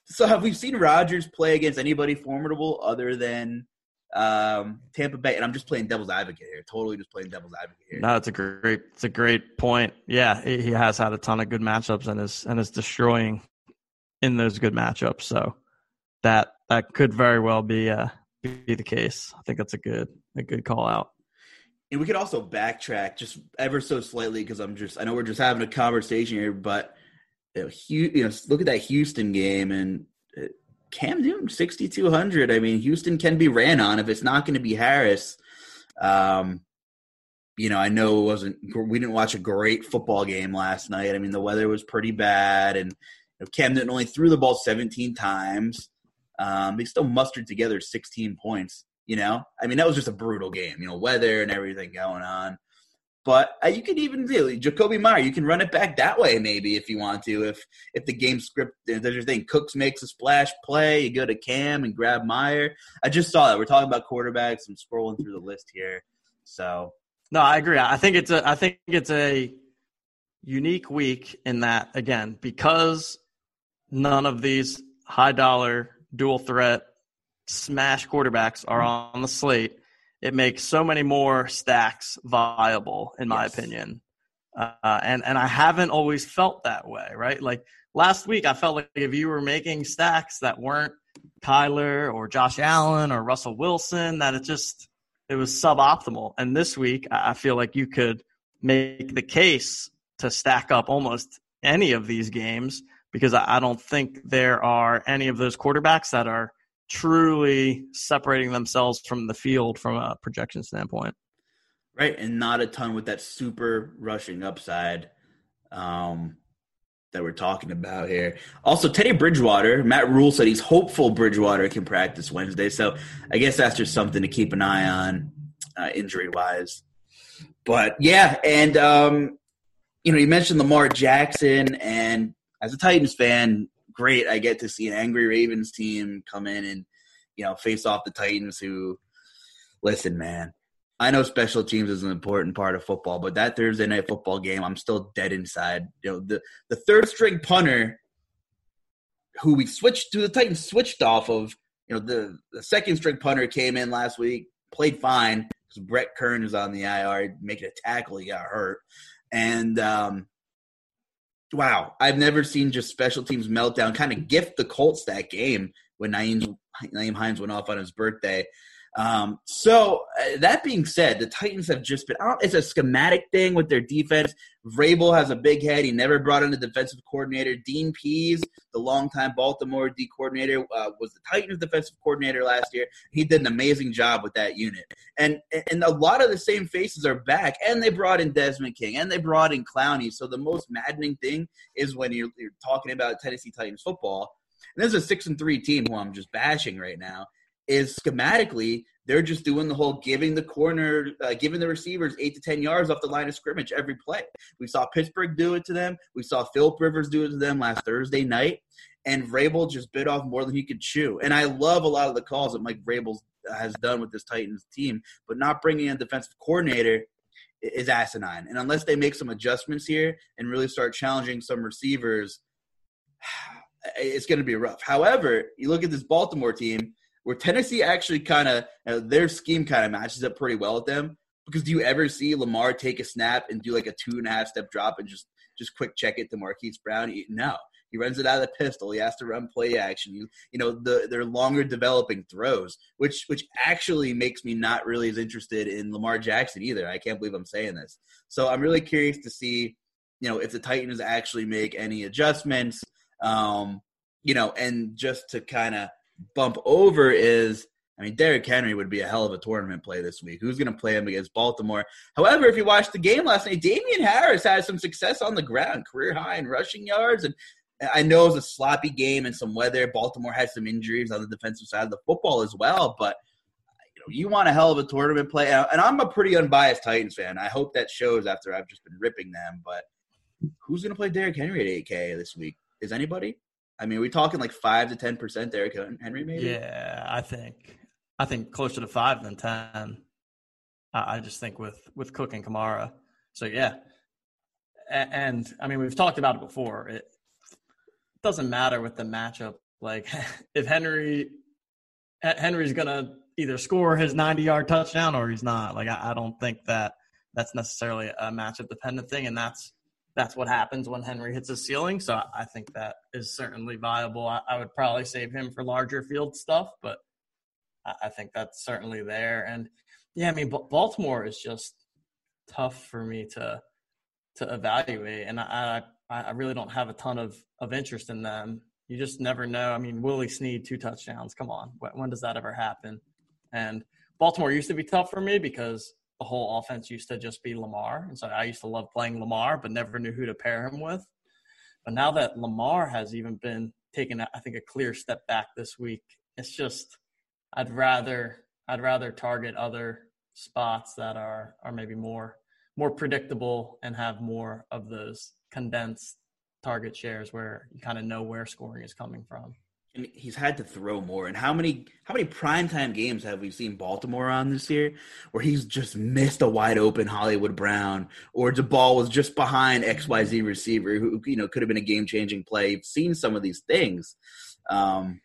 So have we seen Rodgers play against anybody formidable other than um, Tampa Bay, and I'm just playing devil's advocate here. Totally just playing devil's advocate here. No, it's a great, it's a great point. Yeah, he has had a ton of good matchups and is and is destroying in those good matchups. So that that could very well be uh be the case. I think that's a good a good call out. And we could also backtrack just ever so slightly because I'm just I know we're just having a conversation here, but you know, you know look at that Houston game and Cam Newton, 6,200. I mean, Houston can be ran on if it's not going to be Harris. Um, you know, I know it wasn't, we didn't watch a great football game last night. I mean, the weather was pretty bad, and Cam Newton only threw the ball 17 times. Um, they still mustered together 16 points. You know, I mean, that was just a brutal game, you know, weather and everything going on. But uh, you can even really Jakobi Meyer. You can run it back that way maybe if you want to. If if the game script there's your thing. Cooks makes a splash play. You go to Cam and grab Meyer. I just saw that. We're talking about quarterbacks. I'm scrolling through the list here. So no, I agree. I think it's a I think it's a unique week in that again because none of these high dollar dual threat smash quarterbacks are on the slate it makes so many more stacks viable, in my yes. opinion. Uh, and and I haven't always felt that way, right? Like last week, I felt like if you were making stacks that weren't Kyler or Josh Allen or Russell Wilson, that it just it was suboptimal. And this week, I feel like you could make the case to stack up almost any of these games because I don't think there are any of those quarterbacks that are truly separating themselves from the field from a projection standpoint. Right, and not a ton with that super rushing upside um, that we're talking about here. Also, Teddy Bridgewater, Matt Rhule said he's hopeful Bridgewater can practice Wednesday. So I guess that's just something to keep an eye on uh, injury wise. But yeah, and um, you know, you mentioned Lamar Jackson, and as a Titans fan, great. I get to see an angry Ravens team come in and you know face off the Titans. Who, listen, man, I know special teams is an important part of football, but that Thursday night football game, I'm still dead inside. You know, the the third string punter who we switched to the Titans switched off of. You know, the the second string punter came in last week, played fine because Brett Kern is on the IR making a tackle. He got hurt, and um, wow, I've never seen just special teams meltdown kind of gift the Colts that game when Nyheim, Nyheim Hines went off on his birthday. Um, so uh, that being said, the Titans have just been. out. it's a schematic thing with their defense. Vrabel has a big head. He never brought in a defensive coordinator. Dean Pees, the longtime Baltimore D coordinator, uh, was the Titans defensive coordinator last year. He did an amazing job with that unit, and and a lot of the same faces are back. And they brought in Desmond King, and they brought in Clowney. So the most maddening thing is when you're, you're talking about Tennessee Titans football. And this is a six and three team who I'm just bashing right now is schematically they're just doing the whole giving the corner, uh, giving the receivers eight to ten yards off the line of scrimmage every play. We saw Pittsburgh do it to them. We saw Philip Rivers do it to them last Thursday night, and Vrabel just bit off more than he could chew. And I love a lot of the calls that Mike Vrabel has done with this Titans team, but not bringing in a defensive coordinator is asinine. And unless they make some adjustments here and really start challenging some receivers, it's going to be rough. However, you look at this Baltimore team where Tennessee actually kind of uh, their scheme kind of matches up pretty well with them. Because do you ever see Lamar take a snap and do like a two and a half step drop and just just quick check it to Marquise Brown? No, he runs it out of the pistol. He has to run play action. You you know the they're longer developing throws, which which actually makes me not really as interested in Lamar Jackson either. I can't believe I'm saying this. So I'm really curious to see, you know, if the Titans actually make any adjustments. Um, you know, and just to kind of bump over is I mean, Derrick Henry would be a hell of a tournament play this week. Who's going to play him against Baltimore? However, if you watched the game last night, Damien Harris had some success on the ground, career high in rushing yards. And I know it was a sloppy game and some weather. Baltimore had some injuries on the defensive side of the football as well. But you know, you want a hell of a tournament play. And I'm a pretty unbiased Titans fan. I hope that shows after I've just been ripping them. But who's going to play Derrick Henry at 8K this week? Is anybody? I mean, are we talking like five to ten percent Derrick Henry, maybe? Yeah, I think I think closer to five than ten. I just think with with Cook and Kamara. So yeah, and, and I mean we've talked about it before. It doesn't matter with the matchup. Like if Henry Henry's gonna either score his ninety yard touchdown or he's not. Like I, I don't think that that's necessarily a matchup dependent thing, and that's that's what happens when Henry hits a ceiling. So I think that is certainly viable. I, I would probably save him for larger field stuff, but I, I think that's certainly there. And yeah, I mean, Baltimore is just tough for me to to evaluate, and I I really don't have a ton of of interest in them. You just never know. I mean, Willie Snead two touchdowns. Come on, when, when does that ever happen? And Baltimore used to be tough for me because the whole offense used to just be Lamar. And so I used to love playing Lamar, but never knew who to pair him with. But now that Lamar has even been taking, I think, a clear step back this week, it's just I'd rather I'd rather target other spots that are are maybe more more predictable and have more of those condensed target shares where you kind of know where scoring is coming from and he's had to throw more. And how many how many primetime games have we seen Baltimore on this year where he's just missed a wide open Hollywood Brown or the ball was just behind XYZ receiver who you know could have been a game changing play. You've seen some of these things. Um,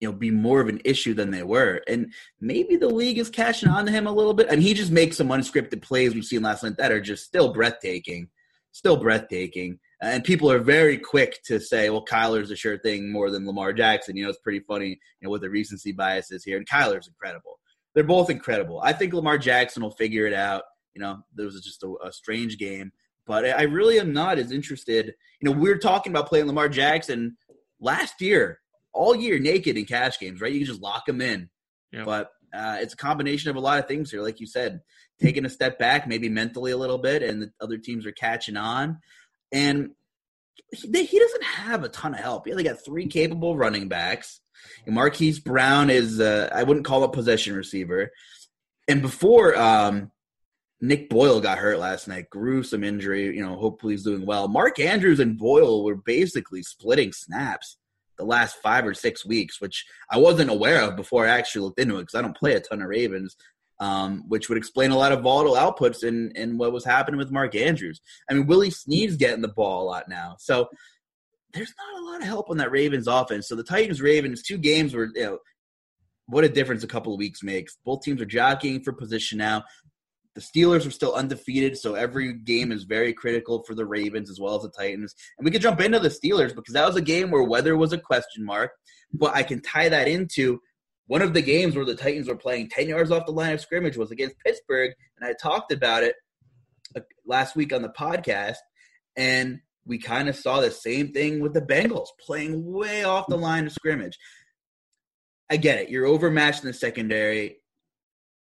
you know, be more of an issue than they were. And maybe the league is catching on to him a little bit. And he just makes some unscripted plays we've seen last night that are just still breathtaking. Still breathtaking. And people are very quick to say, well, Kyler's a sure thing more than Lamar Jackson. You know, it's pretty funny, you know, what the recency bias is here. And Kyler's incredible. They're both incredible. I think Lamar Jackson will figure it out. You know, there was just a, a strange game. But I really am not as interested. You know, we are talking about playing Lamar Jackson last year, all year naked in cash games, right? You can just lock him in. Yep. But uh, it's a combination of a lot of things here. Like you said, taking a step back, maybe mentally a little bit, and the other teams are catching on and he, he doesn't have a ton of help. Yeah, they got three capable running backs. And Marquise Brown is uh, I wouldn't call a possession receiver. And before um, Nick Boyle got hurt last night, gruesome injury. You know, hopefully he's doing well. Mark Andrews and Boyle were basically splitting snaps the last five or six weeks, which I wasn't aware of before I actually looked into it because I don't play a ton of Ravens um, which would explain a lot of volatile outputs in, in what was happening with Mark Andrews. I mean, Willie Snead's getting the ball a lot now. So there's not a lot of help on that Ravens offense. So the Titans Ravens, two games were, you know, what a difference a couple of weeks makes. Both teams are jockeying for position now. The Steelers are still undefeated, so every game is very critical for the Ravens as well as the Titans. And we could jump into the Steelers because that was a game where weather was a question mark. But I can tie that into one of the games where the Titans were playing 10 yards off the line of scrimmage was against Pittsburgh. And I talked about it uh, last week on the podcast. And we kind of saw the same thing with the Bengals playing way off the line of scrimmage. I get it. You're overmatched in the secondary.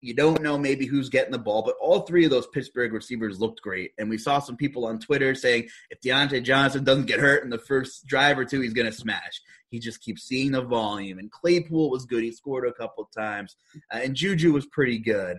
You don't know maybe who's getting the ball, but all three of those Pittsburgh receivers looked great. And we saw some people on Twitter saying if Diontae Johnson doesn't get hurt in the first drive or two, he's going to smash. He just keeps seeing the volume. And Claypool was good. He scored a couple times. Uh, and Juju was pretty good.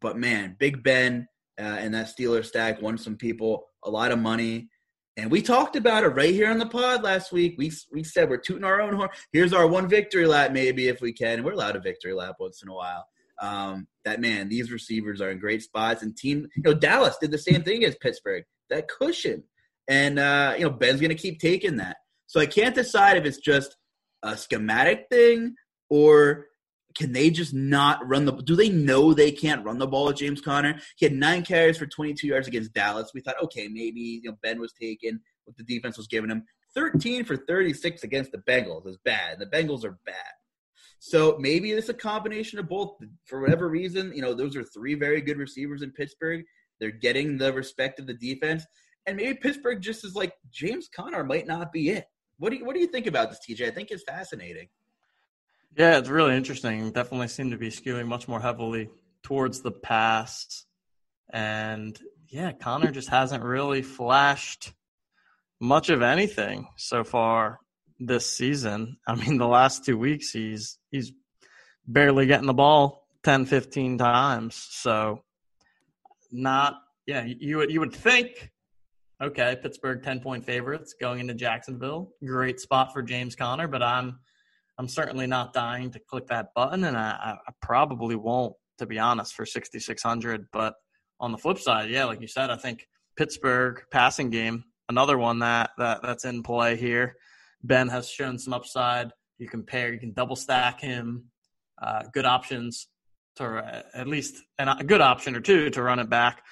But man, Big Ben uh, and that Steeler stack won some people a lot of money. And we talked about it right here on the pod last week. We we said we're tooting our own horn. Here's our one victory lap, maybe if we can. And we're allowed a victory lap once in a while um, that man, these receivers are in great spots. And team, you know, Dallas did the same thing as Pittsburgh. That cushion, and uh, you know, Ben's going to keep taking that. So I can't decide if it's just a schematic thing or can they just not run the do they know they can't run the ball with James Conner? He had nine carries for 22 yards against Dallas. We thought, okay, maybe you know Ben was taken what the defense was giving him. 13 for 36 against the Bengals is bad. The Bengals are bad. So maybe it's a combination of both. For whatever reason, you know, those are three very good receivers in Pittsburgh. They're getting the respect of the defense. And maybe Pittsburgh just is like James Conner might not be it. What do you what do you think about this, TJ? I think it's fascinating. Yeah, it's really interesting. Definitely seem to be skewing much more heavily towards the pass. And yeah, Connor just hasn't really flashed much of anything so far this season. I mean, the last two weeks he's he's barely getting the ball 10, 15 times. So not yeah, you would you would think okay, Pittsburgh 10 point favorites going into Jacksonville. Great spot for James Conner, but I'm I'm certainly not dying to click that button and I, I probably won't to be honest for 6600, but on the flip side, yeah, like you said, I think Pittsburgh passing game, another one that, that that's in play here. Ben has shown some upside. You can pair, you can double stack him. Uh, good options to uh, at least a good option or two to run it back.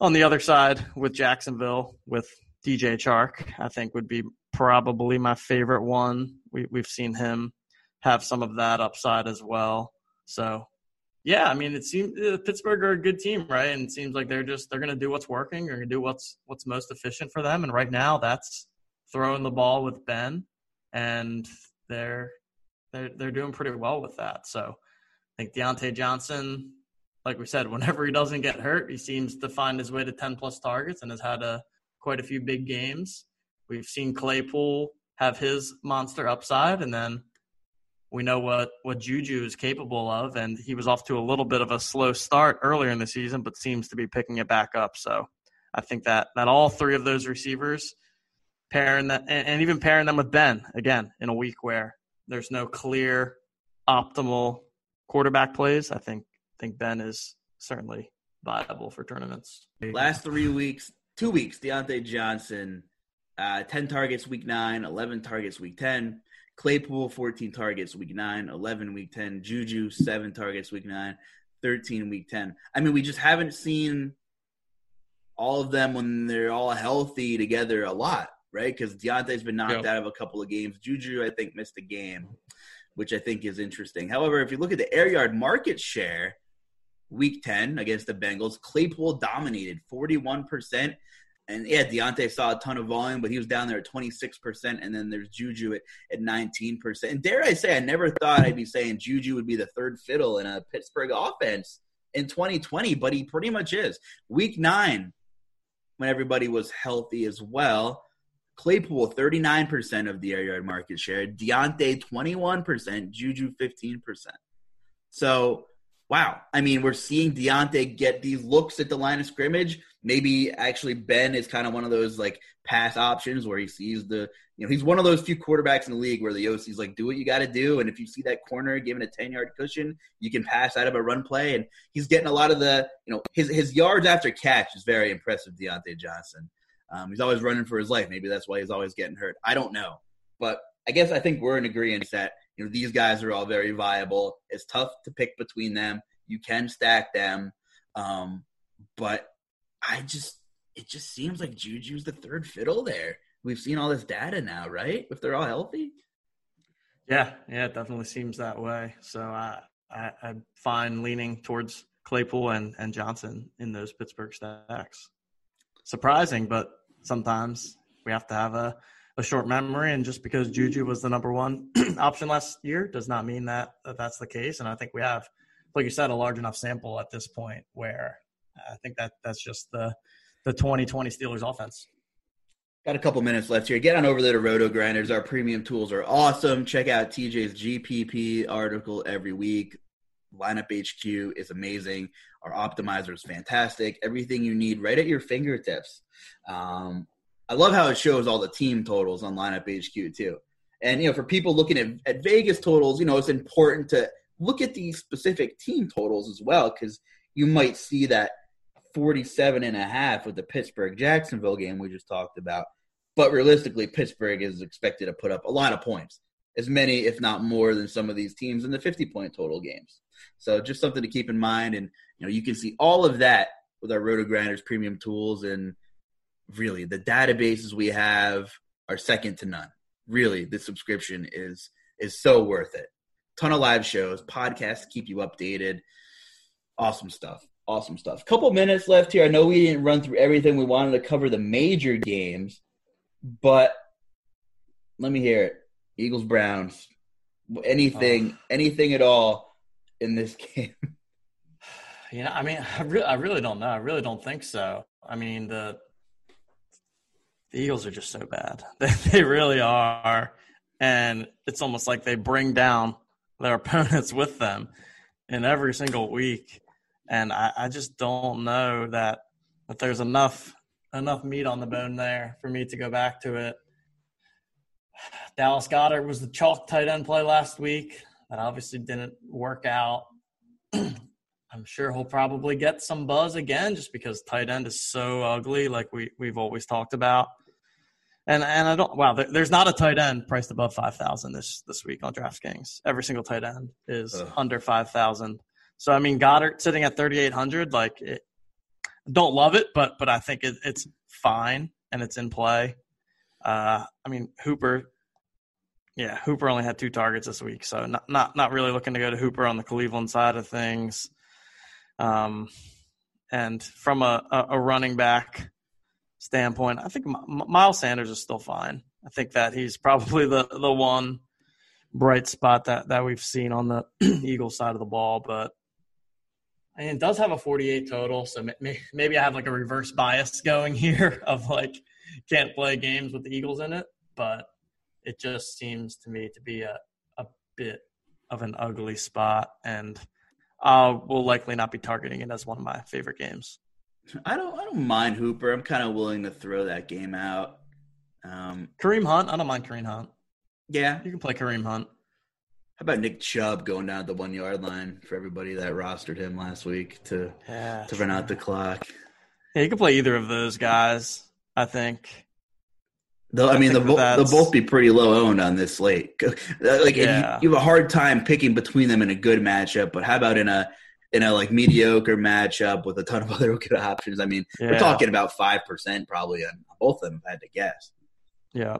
On the other side with Jacksonville with DJ Chark, I think would be probably my favorite one. We we've seen him have some of that upside as well. So yeah, I mean, it seems uh, Pittsburgh are a good team, right? And it seems like they're just they're going to do what's working. They're going to do what's what's most efficient for them. And right now, that's throwing the ball with Ben, and they're they're they're doing pretty well with that. So I think Diontae Johnson, like we said, whenever he doesn't get hurt, he seems to find his way to ten plus targets and has had a quite a few big games. We've seen Claypool have his monster upside, and then we know what what Juju is capable of, and he was off to a little bit of a slow start earlier in the season, but seems to be picking it back up. So I think that that all three of those receivers pairing that, and, and even pairing them with Ben again in a week where there's no clear optimal quarterback plays. I think think Ben is certainly viable for tournaments. Last three weeks, two weeks, Diontae Johnson, uh, 10 targets week nine, 11 targets week 10. Claypool, 14 targets week nine, 11 week 10. Juju, seven targets week nine, 13 week 10. I mean, we just haven't seen all of them when they're all healthy together a lot right? Because Diontae's been knocked out of a couple of games. Juju, I think, missed a game, which I think is interesting. However, if you look at the air yard market share, week 10 against the Bengals, Claypool dominated 41%. And yeah, Diontae saw a ton of volume, but he was down there at 26%. And then there's Juju at, at 19%. And dare I say, I never thought I'd be saying Juju would be the third fiddle in a Pittsburgh offense in 2020, but he pretty much is. Week nine, when everybody was healthy as well, Claypool, 39% of the air yard market share. Diontae, 21%. Juju, 15%. So, wow. I mean, we're seeing Diontae get these looks at the line of scrimmage. Maybe actually Ben is kind of one of those like pass options where he sees the, you know, he's one of those few quarterbacks in the league where the OC's like, do what you got to do. And if you see that corner given a 10 yard cushion, you can pass out of a run play. And he's getting a lot of the, you know, his, his yards after catch is very impressive, Diontae Johnson. Um, he's always running for his life. Maybe that's why he's always getting hurt. I don't know, but I guess I think we're in agreement that you know these guys are all very viable. It's tough to pick between them. You can stack them. Um, but I just it just seems like Juju's the third fiddle there. We've seen all this data now, right? If they're all healthy. Yeah, yeah, it definitely seems that way. So I, I I'm fine leaning towards Claypool and, and Johnson in those Pittsburgh stacks. Surprising, but sometimes we have to have a, a short memory. And just because Juju was the number one option last year does not mean that, that that's the case. And I think we have, like you said, a large enough sample at this point where I think that that's just the the 2020 Steelers offense. Got a couple minutes left here. Get on over there to RotoGrinders. Our premium tools are awesome. Check out TJ's GPP article every week. Lineup HQ is amazing. Our optimizer is fantastic. Everything you need right at your fingertips. Um, I love how it shows all the team totals on Lineup HQ too. And you know, for people looking at, at Vegas totals, you know, it's important to look at these specific team totals as well because you might see that 47 and a half with the Pittsburgh Jacksonville game we just talked about. But realistically, Pittsburgh is expected to put up a lot of points, as many, if not more, than some of these teams in the 50 point total games. So just something to keep in mind. And, you know, you can see all of that with our RotoGrinders premium tools. And really, the databases we have are second to none. Really, the subscription is is so worth it. Ton of live shows, podcasts keep you updated. Awesome stuff awesome stuff. Couple minutes left here. I know we didn't run through everything. We wanted to cover the major games, but let me hear it. Eagles Browns. Anything, oh. anything at all in this game? You know, I mean, I really, I really don't know. I really don't think so. I mean, the the Eagles are just so bad. They, they really are, and it's almost like they bring down their opponents with them in every single week and I, I just don't know that that there's enough enough meat on the bone there for me to go back to it. Dallas Goedert was the chalk tight end play last week. That obviously didn't work out. I'm sure he'll probably get some buzz again just because tight end is so ugly, like we, we've always talked about. And and I don't wow, there, there's not a tight end priced above five thousand this this week on DraftKings. Every single tight end is Ugh. under five thousand. So I mean, Goedert sitting at 3,800, like, it, don't love it, but but I think it, it's fine and it's in play. Uh, I mean, Hooper, yeah, Hooper only had two targets this week, so not not not really looking to go to Hooper on the Cleveland side of things. Um, and from a, a, a running back standpoint, I think Miles Sanders is still fine. I think that he's probably the the one bright spot that that we've seen on the Eagles side of the ball, but and it does have a 48 total so maybe i have like a reverse bias going here of like can't play games with the eagles in it but it just seems to me to be a, a bit of an ugly spot and i will likely not be targeting it as one of my favorite games. I don't i don't mind hooper. I'm kind of willing to throw that game out. Um kareem hunt? I don't mind kareem hunt. Yeah. You can play kareem hunt. How about Nick Chubb going down at the one yard line for everybody that rostered him last week to yeah, to run out the clock? Yeah, you can play either of those guys. I think. Though I, I mean, they'll, they'll both be pretty low owned on this slate. Like yeah. you, you, have a hard time picking between them in a good matchup. But how about in a in a like mediocre matchup with a ton of other good options? I mean, yeah. we're talking about five percent probably on both of them. If I had to guess. Yeah.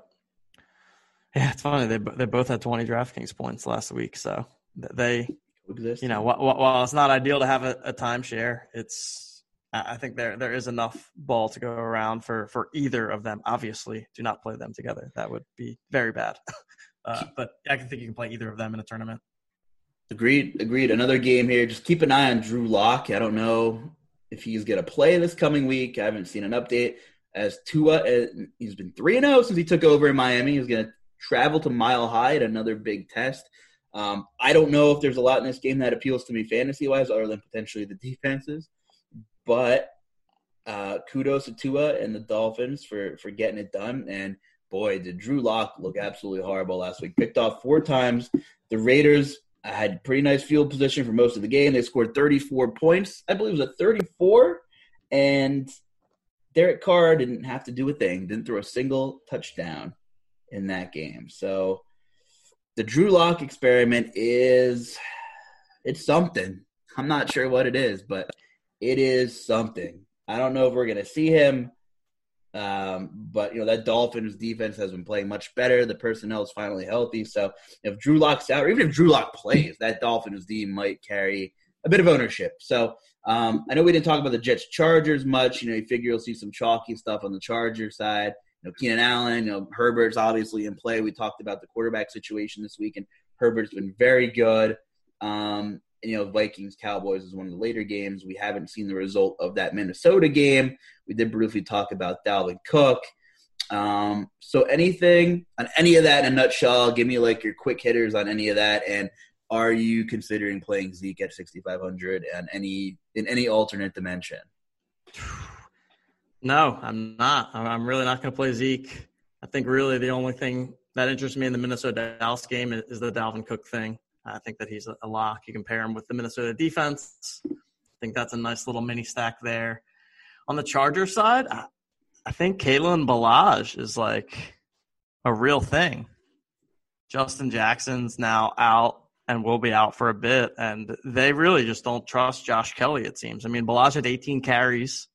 Yeah, it's funny. They they both had 20 DraftKings points last week, so they, exist. you know, while, while it's not ideal to have a, a timeshare, it's I think there there is enough ball to go around for for either of them. Obviously, do not play them together. That would be very bad. Uh, but I can think you can play either of them in a tournament. Agreed. Agreed. Another game here. Just keep an eye on Drew Lock. I don't know if he's going to play this coming week. I haven't seen an update. As Tua, uh, he's been three and zero oh since he took over in Miami. He's going to travel to Mile High at another big test. Um, I don't know if there's a lot in this game that appeals to me fantasy wise, other than potentially the defenses. But uh, kudos to Tua and the Dolphins for for getting it done. And boy, did Drew Lock look absolutely horrible last week. Picked off four times. The Raiders had pretty nice field position for most of the game. They scored 34 points. I believe it was a 34. And Derek Carr didn't have to do a thing. Didn't throw a single touchdown in that game. So the Drew Lock experiment is it's something. I'm not sure what it is, but it is something. I don't know if we're going to see him, um, but you know that Dolphins defense has been playing much better. The personnel is finally healthy, so if Drew Lock's out, or even if Drew Lock plays, that Dolphins D might carry a bit of ownership. So um, I know we didn't talk about the Jets Chargers much. You know, you figure you'll see some chalky stuff on the Charger side. You know, Keenan Allen, you know, Herbert's obviously in play. We talked about the quarterback situation this week, and Herbert's been very good. Um, you know, Vikings Cowboys is one of the later games. We haven't seen the result of that Minnesota game. We did briefly talk about Dalvin Cook. Um, so anything on any of that in a nutshell, give me like your quick hitters on any of that. And are you considering playing Zeke at 6,500 and any in any alternate dimension? No, I'm not. I'm really not going to play Zeke. I think really the only thing that interests me in the Minnesota Dallas game is the Dalvin Cook thing. I think that he's a lock. You can pair him with the Minnesota defense. I think that's a nice little mini stack there. On the Charger side, I think Kalen Ballage is like a real thing. Justin Jackson's now out and will be out for a bit, and they really just don't trust Josh Kelley, It seems. I mean, Ballage had 18 carries,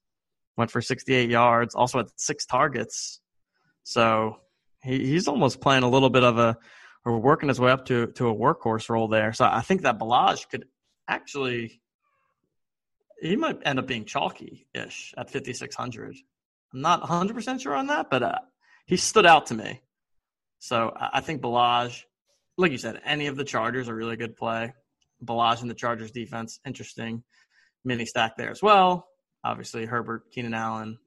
went for 68 yards, also had six targets. So he, he's almost playing a little bit of a or working his way up to to a workhorse role there. So I think that Ballage could actually he might end up being chalky ish at 5600. I'm not 100 percent sure on that, but uh, he stood out to me. So I think Ballage, like you said, any of the Chargers are really good play. Ballage in the Chargers defense, interesting mini stack there as well. Obviously Herbert, Keenan Allen,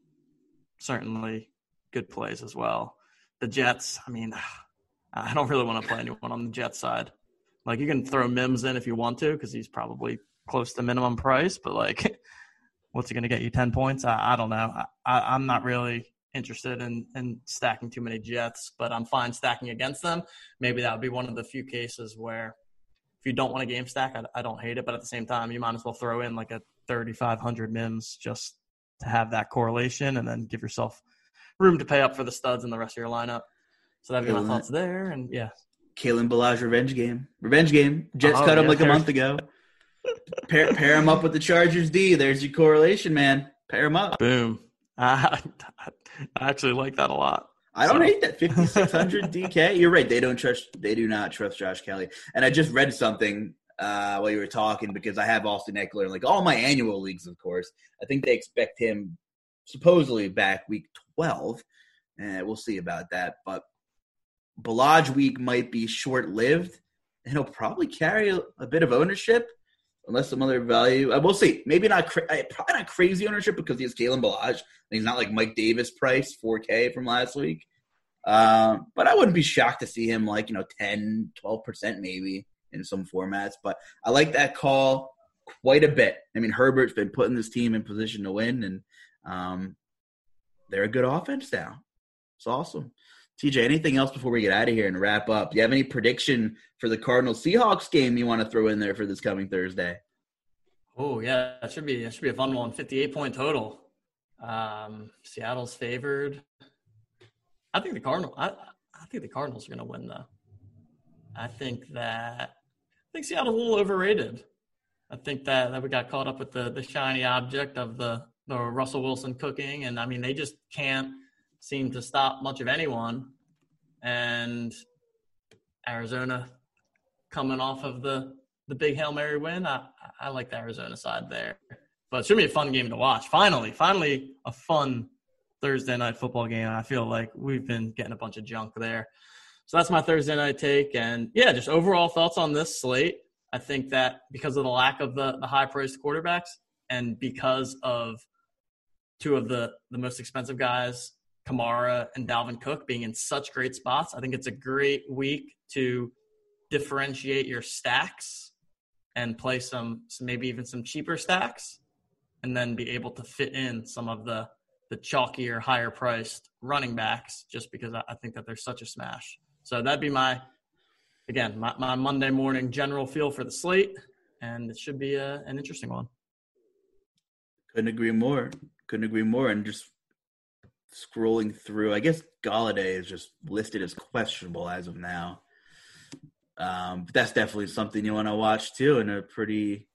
certainly good plays as well. The Jets, I mean, I don't really want to play anyone on the Jet side. Like you can throw Mims in if you want to because he's probably close to minimum price, but like, what's he going to get you? Ten points? I, I don't know. I, am not really interested in in stacking too many Jets, but I'm fine stacking against them. Maybe that would be one of the few cases where if you don't want a game stack, I, I don't hate it, but at the same time, you might as well throw in like a 3,500 Mims just to have that correlation, and then give yourself room to pay up for the studs in the rest of your lineup. So that'd be my thoughts there. And yeah. Kalen Ballage revenge game. Revenge game. Jets oh, cut him like a month ago. pair, pair him up with the Chargers D. There's your correlation, man. Pair him up. Boom. I, I actually like that a lot. I don't so. hate that 5600 DK. You're right. They don't trust. They do not trust Josh Kelley. And I just read something uh, while you were talking because I have Austin Ekeler like all my annual leagues, of course. I think they expect him supposedly back week 12. And we'll see about that. But Ballage week might be short lived, and he'll probably carry a, a, bit of ownership, unless some other value. I will see. Maybe not, cra- probably not crazy ownership because he has Kalen Ballage. He's not like Mike Davis price, 4K from last week. Um, but I wouldn't be shocked to see him like, you know, 10, 12% maybe in some formats. But I like that call quite a bit. I mean, Herbert's been putting this team in position to win, and um, they're a good offense now. It's awesome. TJ, anything else before we get out of here and wrap up? Do you have any prediction for the Cardinals Seahawks game you want to throw in there for this coming Thursday? Oh yeah, that should be that should be a fun one. Fifty-eight point total. Um, Seattle's favored. I think the Cardinal. I, I think the Cardinals are going to win though. I think that I think Seattle's a little overrated. I think that, that we got caught up with the the shiny object of the the Russell Wilson cooking, and I mean they just can't seem to stop much of anyone. And Arizona coming off of the the big Hail Mary win, I, I like the Arizona side there. But it should be a fun game to watch. Finally, finally a fun Thursday night football game. I feel like we've been getting a bunch of junk there. So that's my Thursday night take. And yeah, just overall thoughts on this slate. I think that because of the lack of the, the high priced quarterbacks and because of two of the, the most expensive guys Kamara and Dalvin Cook being in such great spots. I think it's a great week to differentiate your stacks and play some, some maybe even some cheaper stacks and then be able to fit in some of the the chalkier, higher priced running backs just because I, think that they're such a smash. So that'd be my again, my, my Monday morning general feel for the slate, and it should be a, an interesting one. Couldn't agree more. Couldn't agree more. And just scrolling through, I guess Golladay is just listed as questionable as of now. Um, but that's definitely something you want to watch too, in a pretty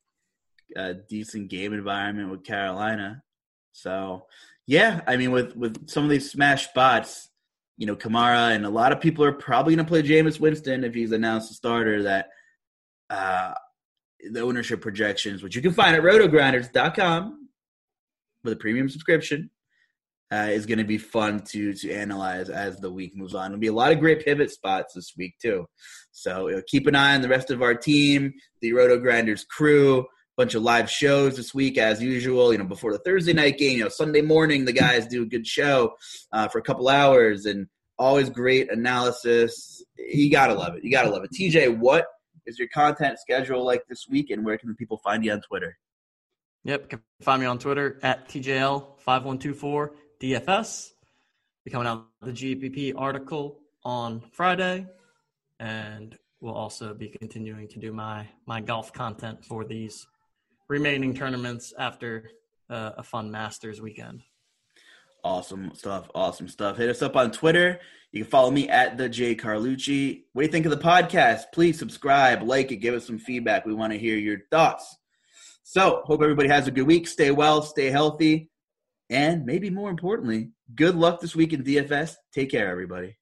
a decent game environment with Carolina. So, yeah, I mean, with with some of these smash spots, you know, Kamara and a lot of people are probably going to play Jameis Winston if he's announced a starter. That uh, the ownership projections, which you can find at rotogrinders.com with a premium subscription, uh, is going to be fun to to analyze as the week moves on. There'll be a lot of great pivot spots this week too. So you know, keep an eye on the rest of our team, the RotoGrinders crew. Bunch of live shows this week as usual. You know, before the Thursday night game, you know, Sunday morning the guys do a good show uh, for a couple hours and always great analysis. You gotta love it. You gotta love it. TJ, what is your content schedule like this week, and where can people find you on Twitter? Yep, can find me on Twitter at TJL5124 DFS. Be coming out the GPP article on Friday, and we'll also be continuing to do my my golf content for these remaining tournaments after uh, a fun Masters weekend. Awesome stuff. Awesome stuff. Hit us up on Twitter. You can follow me at the J Carlucci. What do you think of the podcast? Please subscribe, like it, give us some feedback. We want to hear your thoughts. So, hope everybody has a good week. Stay well, stay healthy. And maybe more importantly, good luck this week in DFS. Take care, everybody.